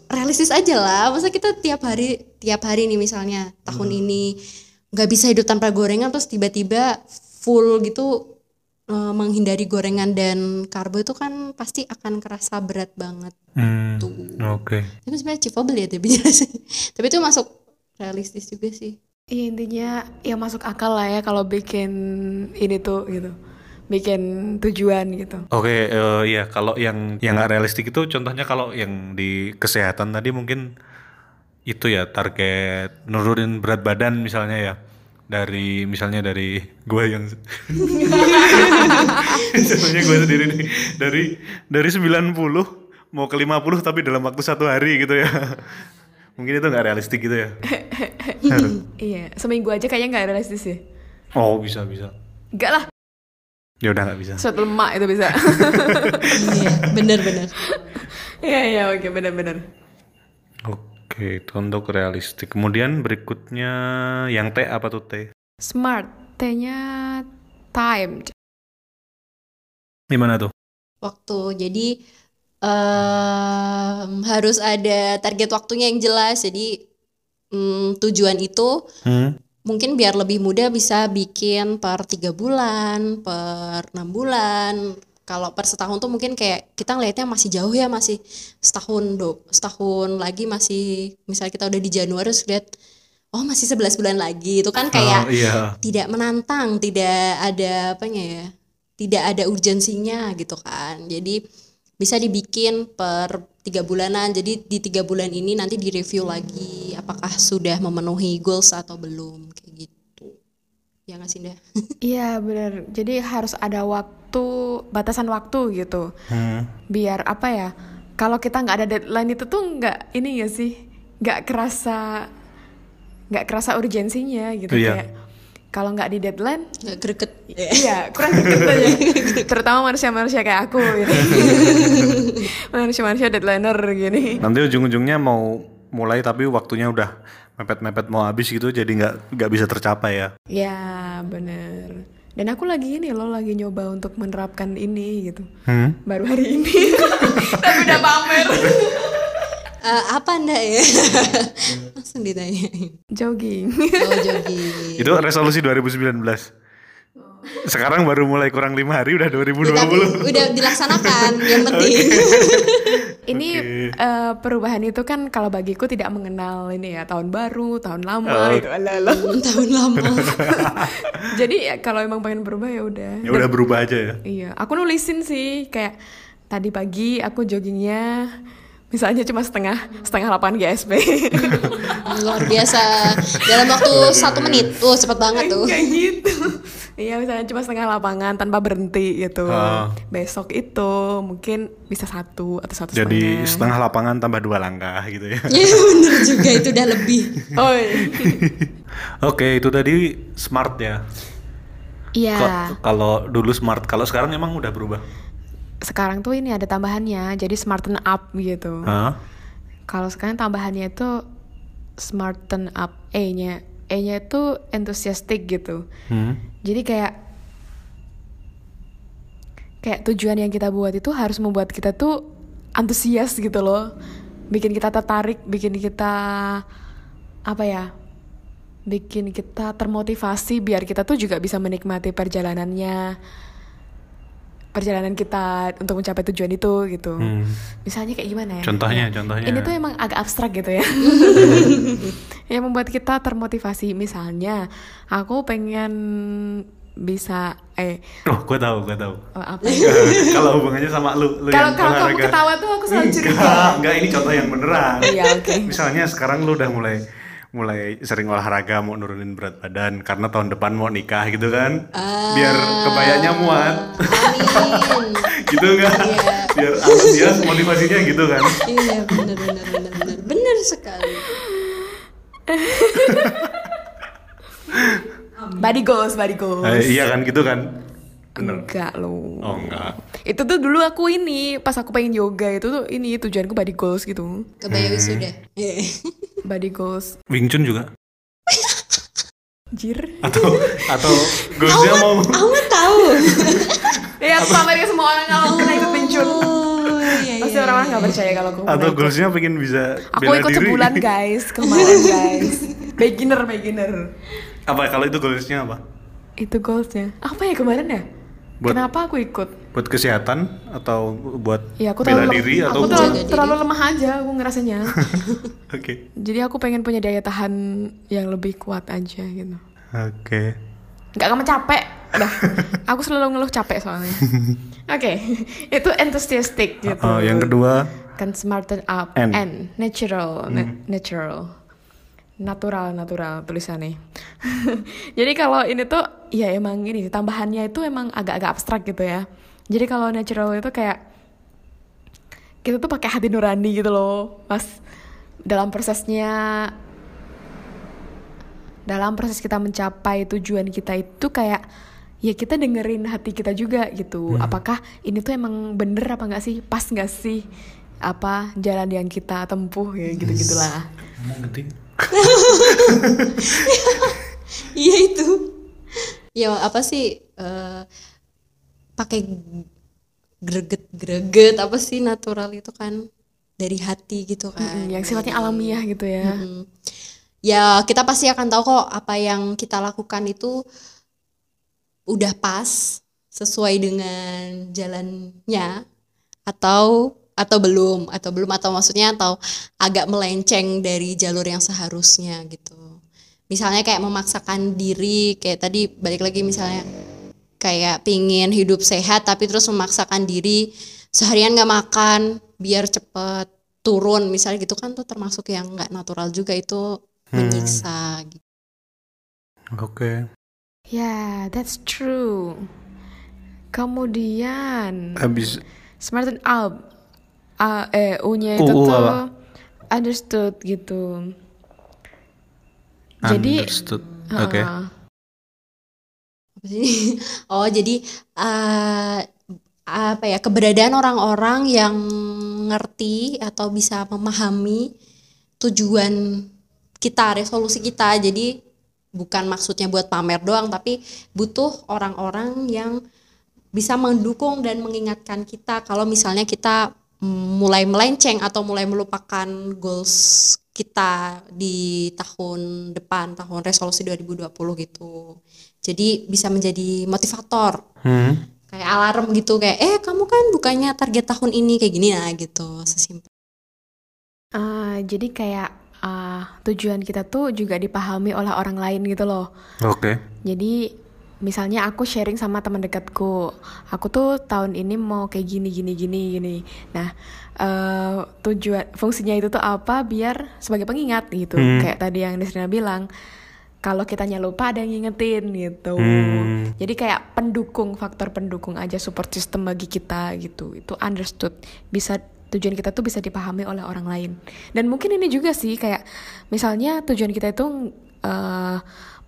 [SPEAKER 3] realistis aja lah. Masa kita tiap hari tiap hari nih misalnya tahun ini nggak bisa hidup tanpa gorengan terus tiba-tiba full gitu eh, menghindari gorengan dan karbo itu kan pasti akan kerasa berat banget
[SPEAKER 2] Hmm,
[SPEAKER 3] tuh
[SPEAKER 2] Oke.
[SPEAKER 3] itu sebenarnya achievable ya tapi jelasin tapi itu masuk realistis juga sih
[SPEAKER 1] Iya intinya ya masuk akal lah ya kalau bikin ini tuh gitu. Bikin tujuan gitu.
[SPEAKER 2] Oke, eh, ya kalau yang yang nggak realistik itu contohnya kalau yang di kesehatan tadi mungkin itu ya target nurunin berat badan misalnya ya dari misalnya dari gue yang contohnya gue sendiri nih. Dari dari 90 mau ke 50 tapi dalam waktu satu hari gitu ya. Mungkin itu nggak realistik gitu ya.
[SPEAKER 1] Iya, seminggu aja kayaknya nggak realistis ya.
[SPEAKER 2] oh bisa bisa.
[SPEAKER 1] Enggak lah,
[SPEAKER 2] ya udah nggak bisa.
[SPEAKER 1] Suatu lemak itu bisa.
[SPEAKER 3] iya bener-bener
[SPEAKER 1] Iya iya oke benar-benar.
[SPEAKER 2] Oke, itu untuk realistik. Kemudian berikutnya yang T apa tuh T?
[SPEAKER 1] Smart, T-nya time.
[SPEAKER 2] Gimana tuh?
[SPEAKER 3] waktu jadi em, harus ada target waktunya yang jelas jadi mm, tujuan itu
[SPEAKER 2] Hmm?
[SPEAKER 3] mungkin biar lebih mudah bisa bikin per tiga bulan per enam bulan kalau per setahun tuh mungkin kayak kita ngelihatnya masih jauh ya masih setahun do setahun lagi masih misalnya kita udah di Januari terus lihat oh masih 11 bulan lagi itu kan
[SPEAKER 2] Oh,
[SPEAKER 3] kayak
[SPEAKER 2] iya.
[SPEAKER 3] tidak menantang, tidak ada apanya ya, tidak ada urgensinya gitu kan. Jadi bisa dibikin per tiga bulanan. Jadi di tiga bulan ini nanti direview lagi apakah sudah memenuhi goals atau belum kayak gitu. Ya nggak sih?
[SPEAKER 1] Iya benar. Jadi harus ada waktu, batasan waktu gitu.
[SPEAKER 2] Hmm.
[SPEAKER 1] Biar apa ya? Kalau kita nggak ada deadline itu tuh nggak ini ya sih, nggak kerasa, nggak kerasa urgensinya gitu
[SPEAKER 2] Iya.
[SPEAKER 1] kayak. Kalau nggak di deadline,
[SPEAKER 3] Nggak greget.
[SPEAKER 1] iya kurang deket aja. Terutama manusia-manusia kayak aku gitu. manusia-manusia deadlineer gini.
[SPEAKER 2] Nanti ujung-ujungnya mau mulai tapi waktunya udah mepet-mepet mau habis gitu jadi nggak nggak bisa tercapai ya.
[SPEAKER 1] Ya bener. Dan aku lagi ini loh lagi nyoba untuk menerapkan ini gitu.
[SPEAKER 2] Hmm?
[SPEAKER 1] Baru hari ini. Tapi udah pamer.
[SPEAKER 3] Eh, apa Nda ya? Langsung ditanyain.
[SPEAKER 1] Jogging.
[SPEAKER 3] Oh jogging.
[SPEAKER 2] Itu resolusi 2019. Sekarang baru mulai kurang lima hari udah 2020.
[SPEAKER 3] Tapi udah dilaksanakan yang penting.
[SPEAKER 1] ini eh, perubahan itu kan kalau bagiku tidak mengenal ini ya tahun baru, tahun lama gitu. Alah, alah.
[SPEAKER 3] Tahun lama.
[SPEAKER 1] Jadi ya, kalau emang pengen berubah ya udah.
[SPEAKER 2] Ya udah berubah aja ya.
[SPEAKER 1] Iya, aku nulisin sih kayak tadi pagi aku joggingnya misalnya cuma setengah setengah 8 GSP.
[SPEAKER 3] Luar biasa. Dalam waktu satu menit. Tuh cepet banget tuh.
[SPEAKER 1] kayak gitu. Iya misalnya cuma setengah lapangan tanpa berhenti gitu.
[SPEAKER 2] Ah.
[SPEAKER 1] Besok itu mungkin bisa satu atau satu
[SPEAKER 2] Jadi
[SPEAKER 1] setengah.
[SPEAKER 2] setengah lapangan tambah dua langkah gitu ya.
[SPEAKER 3] Ya bener juga itu udah lebih.
[SPEAKER 1] Oh iya.
[SPEAKER 2] Oke, itu tadi smart ya.
[SPEAKER 1] Iya.
[SPEAKER 2] Kalau dulu smart, kalau sekarang emang udah berubah.
[SPEAKER 1] Sekarang tuh ini ada tambahannya, jadi smarten up gitu.
[SPEAKER 2] Hah?
[SPEAKER 1] Kalau sekarang tambahannya itu smarten up E-nya. E-nya itu enthusiastic gitu.
[SPEAKER 2] Hmm?
[SPEAKER 1] Jadi kayak kayak tujuan yang kita buat itu harus membuat kita tuh antusias gitu loh. Bikin kita tertarik, bikin kita apa ya? bikin kita termotivasi biar kita tuh juga bisa menikmati perjalanannya perjalanan kita untuk mencapai tujuan itu gitu
[SPEAKER 2] Hmm.
[SPEAKER 1] misalnya kayak gimana ya
[SPEAKER 2] Contohnya,
[SPEAKER 1] Ya,
[SPEAKER 2] contohnya.
[SPEAKER 1] ini tuh emang agak abstrak gitu ya yang membuat kita termotivasi misalnya aku pengen bisa eh
[SPEAKER 2] Oh, gue tahu, gue tahu.
[SPEAKER 1] oh, apa
[SPEAKER 2] kalau hubungannya sama lu, lu
[SPEAKER 1] kalau kamu ketawa tuh aku selalu curiga
[SPEAKER 2] Enggak, enggak ini contoh yang beneran.
[SPEAKER 1] Iya, oke.
[SPEAKER 2] Misalnya sekarang lu udah mulai mulai sering olahraga mau nurunin berat badan karena tahun depan mau nikah gitu kan. Biar kebayanya muat.
[SPEAKER 3] Amin.
[SPEAKER 2] gitu enggak?
[SPEAKER 3] Iya.
[SPEAKER 2] Biar antusias motivasinya gitu kan.
[SPEAKER 3] iya benar benar benar benar benar sekali.
[SPEAKER 1] body goals body goals
[SPEAKER 2] Eh, iya kan gitu kan. Bener.
[SPEAKER 1] enggak loh
[SPEAKER 2] Oh enggak.
[SPEAKER 1] itu tuh dulu aku ini pas aku pengen yoga itu tuh ini tujuanku body goals gitu
[SPEAKER 3] Kebayang wisuda. Iya.
[SPEAKER 1] body goals
[SPEAKER 2] Wing Chun juga
[SPEAKER 1] jir
[SPEAKER 2] atau atau goalsnya mau
[SPEAKER 3] Kamu tahu.
[SPEAKER 1] ya aku pamerin ke semua orang kalau aku pernah ikut Wing Chun
[SPEAKER 3] Oh, iya,
[SPEAKER 1] pasti
[SPEAKER 3] iya.
[SPEAKER 1] orang-orang nggak percaya kalau aku
[SPEAKER 2] atau goalsnya pengen bisa
[SPEAKER 1] aku
[SPEAKER 2] bela
[SPEAKER 1] ikut
[SPEAKER 2] diri.
[SPEAKER 1] sebulan guys kemarin guys beginner beginner
[SPEAKER 2] apa kalau itu goalsnya apa?
[SPEAKER 1] itu goalsnya apa ya kemarin ya
[SPEAKER 2] Buat-
[SPEAKER 1] kenapa aku ikut?
[SPEAKER 2] Buat kesehatan atau buat
[SPEAKER 1] ya aku
[SPEAKER 2] bela diri atau
[SPEAKER 1] aku terlalu, terlalu lemah aja aku ngerasanya.
[SPEAKER 2] Oke.
[SPEAKER 1] jadi aku pengen punya daya tahan yang lebih kuat aja gitu.
[SPEAKER 2] Oke.
[SPEAKER 1] nggak kamu capek? Udah. Aku selalu ngeluh capek soalnya. Oke. Itu enthusiastic gitu.
[SPEAKER 2] Oh, yang kedua
[SPEAKER 1] kan smarten up
[SPEAKER 2] N.
[SPEAKER 1] and natural na- natural natural natural tulisannya. Jadi kalau ini tuh ya emang ini tambahannya itu emang agak-agak abstrak gitu ya. Jadi kalau natural itu kayak kita tuh pakai hati nurani gitu loh pas dalam prosesnya dalam proses kita mencapai tujuan kita itu kayak ya kita dengerin hati kita juga gitu. Apakah ini tuh emang bener apa nggak sih? Pas nggak sih? Apa jalan yang kita tempuh ya gitu gitulah.
[SPEAKER 3] Iya itu. Ya apa sih eh, pakai greget-greget apa sih natural itu kan dari hati gitu kan.
[SPEAKER 1] yang sifatnya alamiah gitu ya
[SPEAKER 3] Mm. Ya kita pasti akan tahu kok apa yang kita lakukan itu udah pas sesuai dengan jalannya atau atau belum atau belum atau maksudnya atau agak melenceng dari jalur yang seharusnya gitu. Misalnya kayak memaksakan diri kayak tadi balik lagi misalnya kayak pingin hidup sehat tapi terus memaksakan diri seharian nggak makan biar cepet turun misalnya gitu kan tuh termasuk yang nggak natural juga itu menyiksa gitu.
[SPEAKER 2] Oke.
[SPEAKER 1] ya that's true kemudian
[SPEAKER 2] Habis
[SPEAKER 1] smarten up A- eh u-nya
[SPEAKER 2] U,
[SPEAKER 1] itu
[SPEAKER 2] U
[SPEAKER 1] tuh
[SPEAKER 2] apa?
[SPEAKER 1] understood gitu jadi
[SPEAKER 2] understood. Oke.
[SPEAKER 1] uh,
[SPEAKER 3] sih? Oh, jadi eh, apa ya keberadaan orang-orang yang ngerti atau bisa memahami tujuan kita, resolusi kita. Jadi bukan maksudnya buat pamer doang, tapi butuh orang-orang yang bisa mendukung dan mengingatkan kita kalau misalnya kita mulai melenceng atau mulai melupakan goals kita di tahun depan, tahun resolusi 2020 gitu. Jadi bisa menjadi motivator,
[SPEAKER 2] Hmm.
[SPEAKER 3] kayak alarm gitu kayak eh kamu kan bukannya target tahun ini kayak gini nah gitu, sesimpel.
[SPEAKER 1] uh, jadi kayak uh, tujuan kita tuh juga dipahami oleh orang lain gitu loh
[SPEAKER 2] Oke.
[SPEAKER 1] Jadi misalnya aku sharing sama teman dekatku, aku tuh tahun ini mau kayak gini gini gini gini. Nah eh, tujuan fungsinya itu tuh apa? Biar sebagai pengingat gitu.
[SPEAKER 2] Hmm.
[SPEAKER 1] Kayak tadi yang Desrina bilang, kalau kitanya lupa ada yang ngingetin gitu.
[SPEAKER 2] Hmm.
[SPEAKER 1] Jadi kayak pendukung faktor pendukung aja support system bagi kita gitu. Itu understood bisa tujuan kita tuh bisa dipahami oleh orang lain. Dan mungkin ini juga sih kayak misalnya tujuan kita itu eh,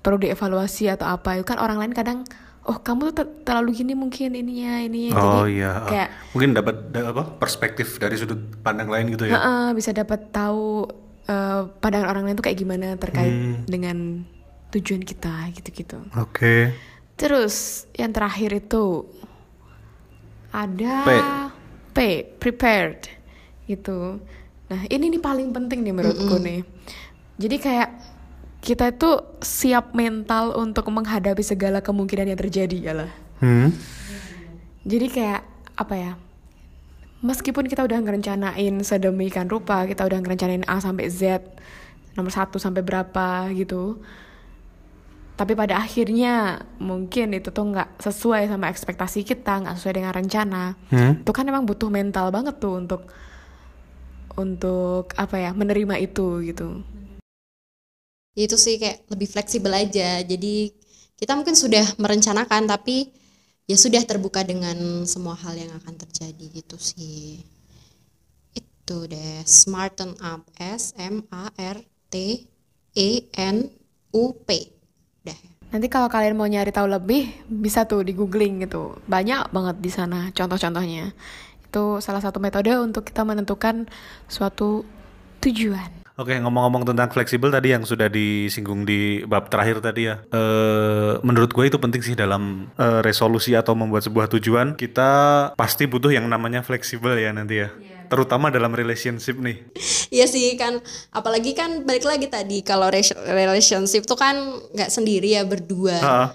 [SPEAKER 1] perlu dievaluasi atau apa itu kan orang lain kadang oh kamu tuh ter- terlalu gini mungkin ininya ini
[SPEAKER 2] Oh
[SPEAKER 1] jadi
[SPEAKER 2] iya.
[SPEAKER 1] kayak
[SPEAKER 2] Mungkin dapat da- apa perspektif dari sudut pandang lain gitu ya.
[SPEAKER 1] Heeh, bisa dapat tahu eh, pandangan orang lain tuh kayak gimana terkait
[SPEAKER 2] Hmm.
[SPEAKER 1] dengan tujuan kita gitu-gitu.
[SPEAKER 2] Oke.
[SPEAKER 1] Terus yang terakhir itu ada
[SPEAKER 2] P.
[SPEAKER 1] P, prepared gitu. Nah ini nih paling penting nih menurutku nih. Jadi kayak kita itu siap mental untuk menghadapi segala kemungkinan yang terjadi ya lah.
[SPEAKER 2] Hmm.
[SPEAKER 1] Jadi kayak apa ya? Meskipun kita udah ngerencanain sedemikian rupa, kita udah ngerencanain A sampai Z, nomor satu sampai berapa gitu. Tapi pada akhirnya mungkin itu tuh nggak sesuai sama ekspektasi kita, nggak sesuai dengan rencana.
[SPEAKER 2] Hmm.
[SPEAKER 1] Itu kan emang butuh mental banget tuh untuk untuk apa ya menerima itu gitu.
[SPEAKER 3] Itu sih kayak lebih fleksibel aja jadi kita mungkin sudah merencanakan tapi ya sudah terbuka dengan semua hal yang akan terjadi gitu sih itu deh smarten up S M A R T E N U P udah
[SPEAKER 1] Nanti kalau kalian mau nyari tahu lebih, bisa tuh di googling gitu. Banyak banget di sana contoh-contohnya. Itu salah satu metode untuk kita menentukan suatu tujuan.
[SPEAKER 2] Oke, ngomong-ngomong tentang fleksibel tadi yang sudah disinggung di bab terakhir tadi ya. Eh, menurut gue itu penting sih dalam eh, resolusi atau membuat sebuah tujuan. Kita pasti butuh yang namanya fleksibel ya nanti ya. Terutama dalam relationship nih.
[SPEAKER 3] Iya sih kan, apalagi kan balik lagi tadi kalau re- relationship tuh kan nggak sendiri ya berdua.
[SPEAKER 2] Ha.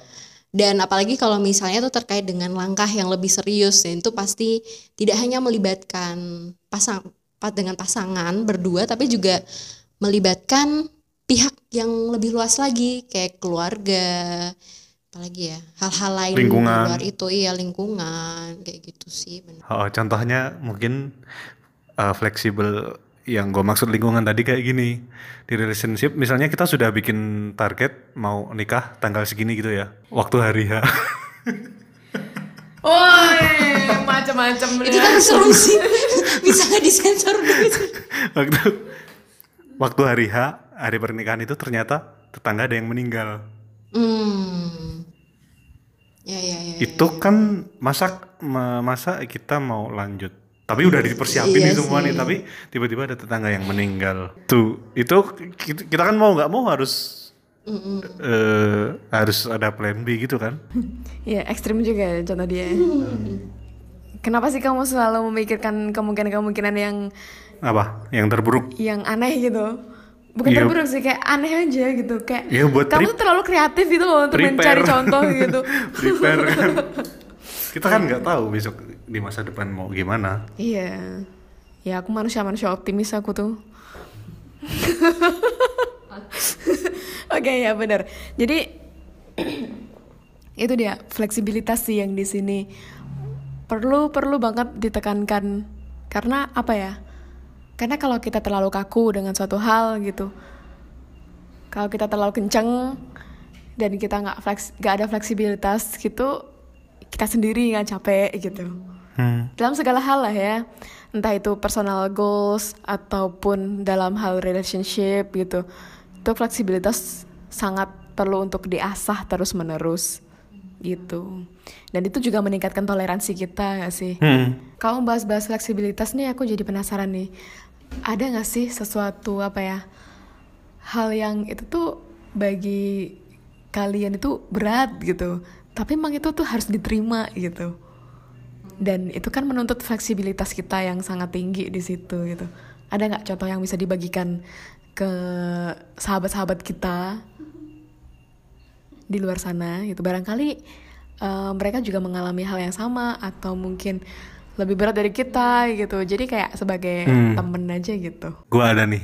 [SPEAKER 3] Dan apalagi kalau misalnya tuh terkait dengan langkah yang lebih serius, ya itu pasti tidak hanya melibatkan pasang pa- dengan pasangan berdua, tapi juga melibatkan pihak yang lebih luas lagi, kayak keluarga, apalagi ya hal-hal lain di
[SPEAKER 2] Lingkungan.
[SPEAKER 3] luar itu, iya lingkungan, kayak gitu sih. bener.
[SPEAKER 2] Oh, contohnya mungkin eh, fleksibel yang gue maksud lingkungan tadi kayak gini di relationship misalnya kita sudah bikin target mau nikah tanggal segini gitu ya waktu hari H
[SPEAKER 1] Woi, macam-macam
[SPEAKER 3] Itu kan seru sih, bisa nggak disensor dulu
[SPEAKER 2] waktu waktu hari H hari pernikahan itu ternyata tetangga ada yang meninggal
[SPEAKER 3] Hmm, ya ya ya. ya.
[SPEAKER 2] itu kan masa ma- masa kita mau lanjut tapi udah dipersiapin
[SPEAKER 3] Iya
[SPEAKER 2] nih semua
[SPEAKER 3] sih.
[SPEAKER 2] nih tapi tiba-tiba ada tetangga yang meninggal tuh itu kita, kita kan mau nggak mau harus eh, harus ada plan B gitu kan
[SPEAKER 1] Ya, ekstrim juga ya contoh dia. Kenapa sih kamu selalu memikirkan kemungkinan-kemungkinan yang
[SPEAKER 2] apa yang terburuk
[SPEAKER 1] yang aneh gitu? Bukan
[SPEAKER 2] Iya.
[SPEAKER 1] terburuk sih, kayak aneh aja gitu. Kayak
[SPEAKER 2] Iya, buat
[SPEAKER 1] kamu tuh terlalu kreatif gitu loh untuk
[SPEAKER 2] Prepare.
[SPEAKER 1] mencari contoh gitu.
[SPEAKER 2] prepare kan kita kan nggak tahu besok di masa depan mau gimana
[SPEAKER 1] Iya. Ya aku manusia-manusia optimis aku tuh. Oke ya benar. Jadi itu dia fleksibilitas sih yang di sini perlu perlu banget ditekankan karena apa ya? Karena kalau kita terlalu kaku dengan suatu hal gitu, kalau kita terlalu kenceng dan kita nggak fleks nggak ada fleksibilitas gitu, kita sendiri nggak capek gitu
[SPEAKER 2] hmm.
[SPEAKER 1] dalam segala hal lah ya entah itu personal goals ataupun dalam hal relationship gitu itu fleksibilitas sangat perlu untuk diasah terus menerus gitu. Dan itu juga meningkatkan toleransi kita gak sih?
[SPEAKER 2] Hmm.
[SPEAKER 1] kalau bahas-bahas fleksibilitas nih aku jadi penasaran nih. Ada nggak sih sesuatu apa ya hal yang itu tuh bagi kalian itu berat gitu? Tapi emang itu tuh harus diterima gitu. Dan itu kan menuntut fleksibilitas kita yang sangat tinggi di situ gitu. Ada nggak contoh yang bisa dibagikan ke sahabat-sahabat kita di luar sana gitu barangkali eh, mereka juga mengalami hal yang sama atau mungkin lebih berat dari kita gitu jadi kayak sebagai
[SPEAKER 2] Hmm.
[SPEAKER 1] temen aja gitu
[SPEAKER 2] Gua ada nih.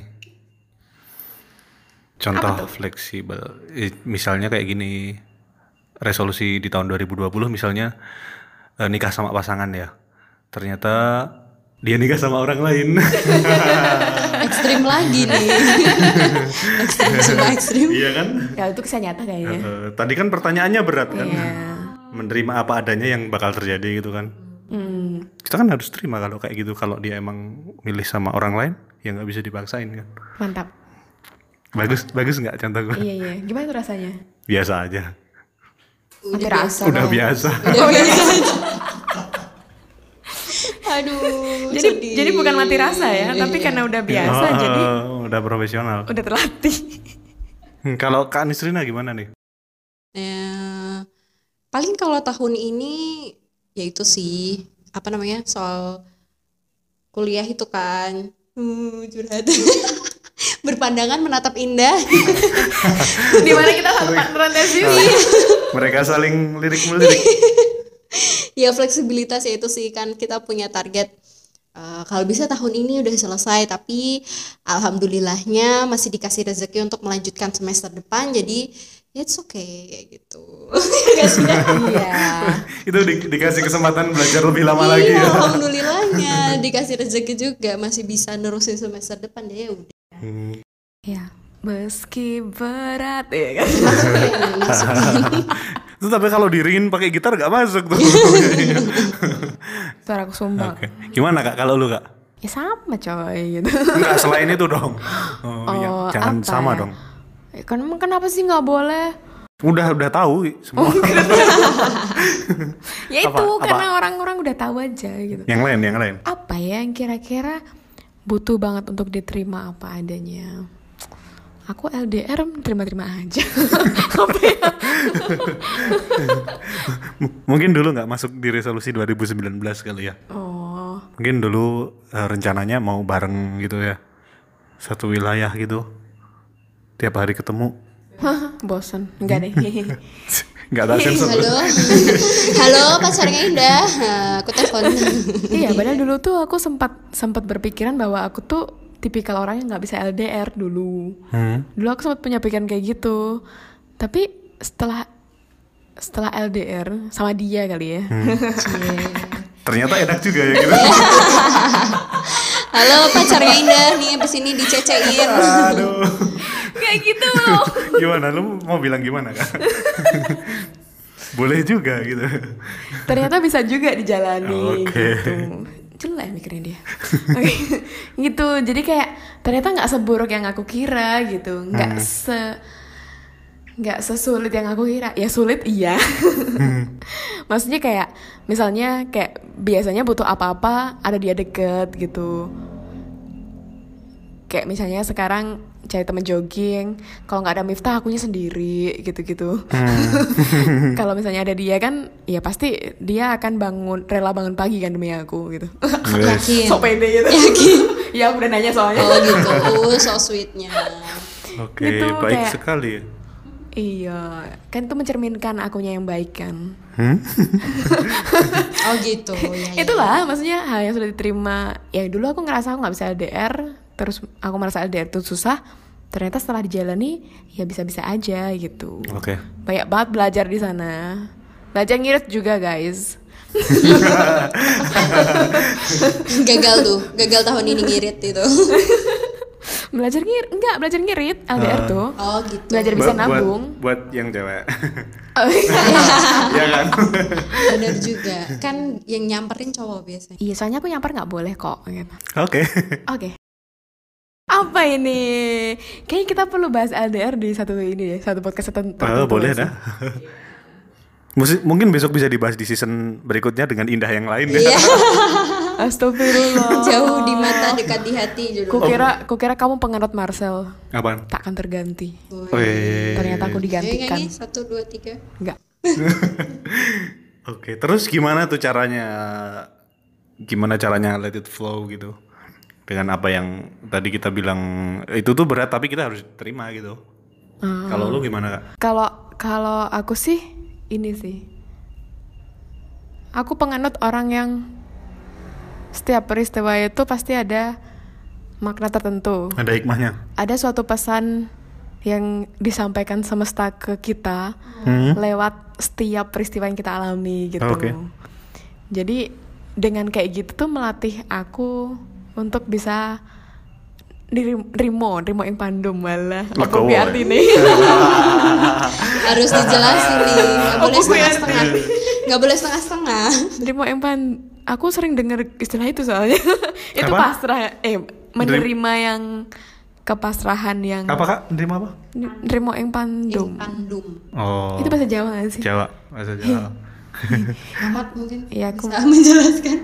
[SPEAKER 2] Contoh fleksibel. Misalnya kayak gini. Resolusi di tahun 2020 misalnya eh, nikah sama pasangan ya. Ternyata dia nikah sama orang lain.
[SPEAKER 3] Ekstrim lagi nih. ekstrim
[SPEAKER 2] iya kan?
[SPEAKER 1] ya itu kisah nyata kayaknya
[SPEAKER 2] Eh, tadi kan pertanyaannya berat kan.
[SPEAKER 1] Iya.
[SPEAKER 2] Menerima apa adanya yang bakal terjadi gitu kan.
[SPEAKER 1] Hmm.
[SPEAKER 2] Kita kan harus terima kalau kayak gitu. Kalau dia emang milih sama orang lain, ya nggak bisa dipaksain kan.
[SPEAKER 1] mantap
[SPEAKER 2] Bagus, bagus nggak contoh gue?
[SPEAKER 1] iya iya gimana tuh rasanya
[SPEAKER 2] Biasa aja.
[SPEAKER 1] mati rasa
[SPEAKER 2] Udah biasa.
[SPEAKER 3] Udah biasa. Aduh.
[SPEAKER 1] jadi
[SPEAKER 3] sedih.
[SPEAKER 1] jadi bukan mati rasa ya tapi karena udah biasa
[SPEAKER 2] Oh,
[SPEAKER 1] jadi
[SPEAKER 2] udah profesional.
[SPEAKER 1] udah terlatih
[SPEAKER 2] Hmm, Kalau Kak Nisrina gimana nih?
[SPEAKER 3] Eh, paling kalau tahun ini ya itu sih apa namanya soal kuliah itu kan uh, curhat berpandangan menatap indah.
[SPEAKER 1] Di mana kita satu partneran review.
[SPEAKER 2] Mereka saling lirik melirik.
[SPEAKER 3] ya fleksibilitas ya itu sih kan kita punya target eh, kalau bisa tahun ini udah selesai tapi alhamdulillahnya masih dikasih rezeki untuk melanjutkan semester depan jadi it's okay kayak gitu?
[SPEAKER 1] Iya.
[SPEAKER 2] Itu di- dikasih kesempatan belajar lebih lama lagi
[SPEAKER 3] iya
[SPEAKER 2] ya.
[SPEAKER 3] alhamdulillahnya dikasih rezeki juga masih bisa nerusin semester depan ya udah
[SPEAKER 1] Iya. Meski berat ya kan.
[SPEAKER 2] Itu tapi kalau diringin pakai gitar gak masuk tuh.
[SPEAKER 1] Suara aku sumbang.
[SPEAKER 2] Oke. Gimana kak kalau lu kak?
[SPEAKER 1] Ya sama coy gitu.
[SPEAKER 2] Enggak selain itu dong. Oh, iya.
[SPEAKER 1] Oh,
[SPEAKER 2] Jangan
[SPEAKER 1] apa
[SPEAKER 2] sama
[SPEAKER 1] ya?
[SPEAKER 2] dong.
[SPEAKER 1] Ya, kan kenapa sih nggak boleh?
[SPEAKER 2] Udah udah tahu semua.
[SPEAKER 1] Ya itu?
[SPEAKER 2] Apa?
[SPEAKER 1] karena orang-orang udah tahu aja gitu.
[SPEAKER 2] yang lain yang lain.
[SPEAKER 1] Apa ya yang kira-kira butuh banget untuk diterima apa adanya? Aku LDR terima-terima aja. apa ya?
[SPEAKER 2] M- mungkin dulu nggak masuk di resolusi 2019 kali ya.
[SPEAKER 1] Oh,
[SPEAKER 2] Mungkin dulu eh, rencananya mau bareng gitu ya. Satu wilayah gitu. Tiap hari ketemu.
[SPEAKER 1] bosen. Enggak deh.
[SPEAKER 2] Nggak ada sensor.
[SPEAKER 3] halo halo pacarnya indah aku telepon
[SPEAKER 1] iya, padahal dulu tuh aku sempat sempat berpikiran bahwa aku tuh tipikal orang yang nggak bisa LDR dulu.
[SPEAKER 2] Hmm.
[SPEAKER 1] Dulu aku sempat punya pikiran kayak gitu. Tapi setelah setelah LDR sama dia kali ya.
[SPEAKER 2] Ternyata enak juga ya gitu.
[SPEAKER 3] halo pacarnya indah nih abis ini dicecein
[SPEAKER 2] Aduh.
[SPEAKER 1] kayak gitu.
[SPEAKER 2] Gimana lu mau bilang gimana kak? Boleh juga gitu.
[SPEAKER 1] Ternyata bisa juga dijalani
[SPEAKER 2] Oke.
[SPEAKER 1] gitu. Jelek mikirnya dia. Gitu. Jadi kayak ternyata nggak seburuk yang aku kira gitu. Nggak se nggak sesulit yang aku kira. Ya sulit iya. Maksudnya kayak misalnya kayak biasanya butuh apa-apa ada dia deket gitu. Kayak misalnya sekarang cari temen jogging, kalau nggak ada Miftah akunya sendiri gitu-gitu. kalau misalnya ada dia kan, ya pasti dia akan bangun rela bangun pagi kan demi aku gitu.
[SPEAKER 3] yakin
[SPEAKER 1] so pede gitu.
[SPEAKER 3] Yakin.
[SPEAKER 1] ya aku udah nanya soalnya.
[SPEAKER 3] oh gitu so sweetnya
[SPEAKER 2] Oke,
[SPEAKER 1] Gitu,
[SPEAKER 2] baik
[SPEAKER 1] kayak-
[SPEAKER 2] sekali. ya.
[SPEAKER 1] Iya, kan itu mencerminkan akunya yang baik kan.
[SPEAKER 2] Hmm?
[SPEAKER 3] oh gitu ya, ya.
[SPEAKER 1] Itulah maksudnya hal yang sudah diterima. Ya dulu aku ngerasa aku nggak bisa LDR, terus aku merasa LDR itu susah. Ternyata setelah dijalani ya bisa-bisa aja gitu.
[SPEAKER 2] Oke.
[SPEAKER 1] Banyak banget belajar di sana. Belajar ngirit juga guys.
[SPEAKER 3] gagal tuh gagal tahun ini ngirit itu
[SPEAKER 1] Belajar ngirit, enggak belajar ngirit LDR tuh.
[SPEAKER 3] oh gitu
[SPEAKER 1] Belajar bisa
[SPEAKER 2] Buat-
[SPEAKER 1] nabung.
[SPEAKER 2] Buat, buat yang cewek.
[SPEAKER 1] Oh, iya.
[SPEAKER 2] Iya kan?
[SPEAKER 3] benar juga kan yang nyamperin cowok biasanya
[SPEAKER 1] Iya, soalnya aku nyamper nggak boleh kok. gitu.
[SPEAKER 2] Oke.
[SPEAKER 1] Oke. Apa ini? Kayaknya kita perlu bahas LDR di satu ini ya, satu podcast tertentu.
[SPEAKER 2] Oh, boleh dah. Mungkin besok bisa dibahas di season berikutnya dengan indah yang lain ya.
[SPEAKER 3] iya
[SPEAKER 1] Astagfirullah.
[SPEAKER 3] jauh di mata dekat di hati dulu
[SPEAKER 1] Kukira, kukira kamu penganut Marcel.
[SPEAKER 2] Apaan?
[SPEAKER 1] Tak akan terganti.
[SPEAKER 2] Wih.
[SPEAKER 1] Ternyata aku
[SPEAKER 3] Ayo
[SPEAKER 1] digantikan.
[SPEAKER 3] nyanyi satu dua tiga
[SPEAKER 1] Enggak.
[SPEAKER 2] Oke, terus gimana tuh caranya? Gimana caranya let it flow gitu? Dengan apa yang tadi kita bilang itu tuh berat tapi kita harus terima gitu. Kalau lu gimana kak?
[SPEAKER 1] Kalau kalau aku sih ini sih. Aku penganut orang yang setiap peristiwa itu pasti ada makna tertentu.
[SPEAKER 2] Ada hikmahnya?
[SPEAKER 1] Ada suatu pesan yang disampaikan semesta ke kita
[SPEAKER 2] Hmm?
[SPEAKER 1] lewat setiap peristiwa yang kita alami gitu.
[SPEAKER 2] Oke.
[SPEAKER 1] Jadi dengan kayak gitu tuh melatih aku untuk bisa dirimo, rimo ing pandum malah. Apa kuwi
[SPEAKER 2] ya?
[SPEAKER 1] artine?
[SPEAKER 3] harus dijelasin nih nggak boleh
[SPEAKER 1] Apa gue
[SPEAKER 3] setengah setengah nggak boleh setengah setengah
[SPEAKER 1] Rimo ing pan aku sering dengar istilah itu soalnya. itu
[SPEAKER 2] Apa?
[SPEAKER 1] pasrah eh menerima yang kepasrahan yang
[SPEAKER 2] Apa kak? Nerima apa?
[SPEAKER 1] Rimo ing pandum.
[SPEAKER 3] pandum
[SPEAKER 2] Oh.
[SPEAKER 1] Itu bahasa Jawa gak sih?
[SPEAKER 2] Jawa, bahasa Jawa.
[SPEAKER 3] amat mungkin
[SPEAKER 1] Iya, aku
[SPEAKER 3] bisa menjelaskan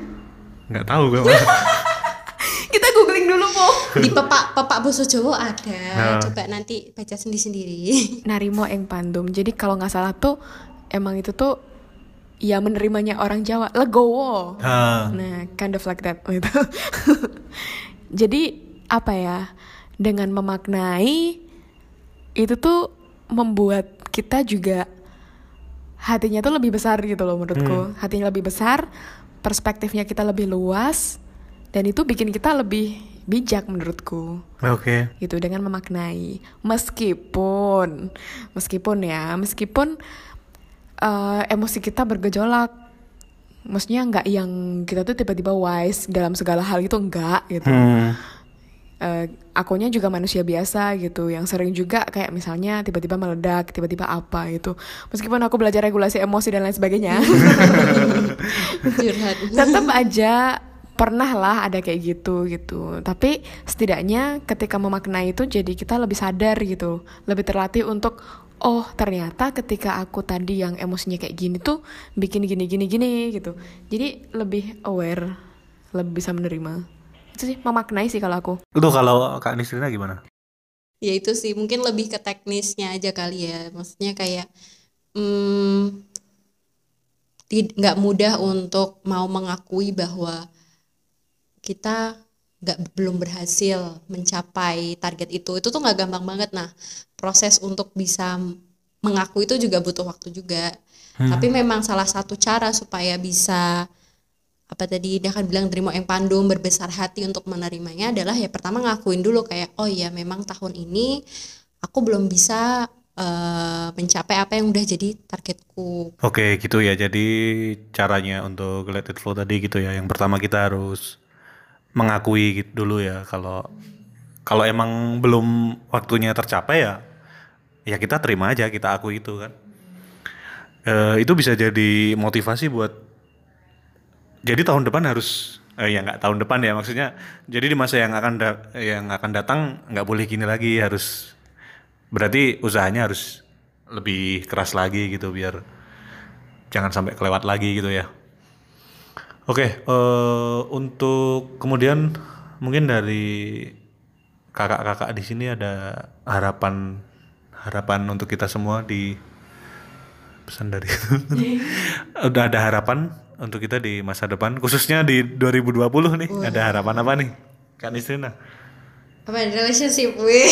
[SPEAKER 2] Nggak tahu gue.
[SPEAKER 1] Kita googling dulu po.
[SPEAKER 3] di pepak pepak boso Jawa ada
[SPEAKER 2] Nah.
[SPEAKER 3] coba nanti baca sendiri sendiri
[SPEAKER 1] Narimo ing pandum. Jadi kalau nggak salah tuh emang itu tuh ya menerimanya orang Jawa legowo.
[SPEAKER 2] Ah.
[SPEAKER 1] Nah, kind of like that gitu. Jadi apa ya? dengan memaknai itu tuh membuat kita juga hatinya tuh lebih besar gitu loh menurutku hatinya lebih besar perspektifnya kita lebih luas dan itu bikin kita lebih bijak menurutku.
[SPEAKER 2] Oke.
[SPEAKER 1] gitu dengan memaknai. Meskipun meskipun ya meskipun eh, emosi kita bergejolak. Maksudnya nggak yang kita tuh tiba-tiba wise dalam segala hal itu enggak gitu.
[SPEAKER 2] Hmm.
[SPEAKER 1] Eh, akunya juga manusia biasa gitu. Yang sering juga kayak misalnya tiba-tiba meledak tiba-tiba apa gitu. Meskipun aku belajar regulasi emosi dan lain sebagainya. Tetap aja pernah lah ada kayak gitu gitu. Tapi setidaknya ketika memaknai itu jadi kita lebih sadar gitu. Lebih terlatih untuk oh ternyata ketika aku tadi yang emosinya kayak gini tuh bikin gini gini gini gitu. Jadi lebih aware lebih bisa menerima. Itu sih memaknai sih kalau aku.
[SPEAKER 2] Itu kalau Kak Nisrina gimana?
[SPEAKER 3] ya itu sih mungkin lebih ke teknisnya aja kali ya. Maksudnya kayak hmm, nggak mudah untuk mau mengakui bahwa kita nggak belum berhasil mencapai target itu. Itu tuh nggak gampang banget. Nah proses untuk bisa mengakui itu juga butuh waktu juga. Tapi memang salah satu cara supaya bisa apa tadi dia kan bilang terima yang pandum berbesar hati untuk menerimanya adalah ya pertama ngakuin dulu kayak oh iya memang tahun ini aku belum bisa eh, mencapai apa yang udah jadi targetku.
[SPEAKER 2] Oke gitu ya. Jadi caranya untuk let it flow tadi gitu ya. Yang pertama kita harus mengakui gitu dulu ya kalau kalau emang belum waktunya tercapai ya ya kita terima aja kita akui itu kan. Eh, itu bisa jadi motivasi buat jadi tahun depan harus eh, ya nggak tahun depan ya maksudnya jadi di masa yang akan yang akan datang nggak boleh gini lagi harus berarti usahanya harus lebih keras lagi gitu biar jangan sampai kelewat lagi gitu ya oke. Eh, untuk kemudian mungkin dari kakak-kakak di sini ada harapan harapan untuk kita semua di pesan dari udah ada harapan untuk kita di masa depan khususnya di 2020 nih. Ada harapan apa nih Kak Nisrina?
[SPEAKER 3] Apa relationship weh.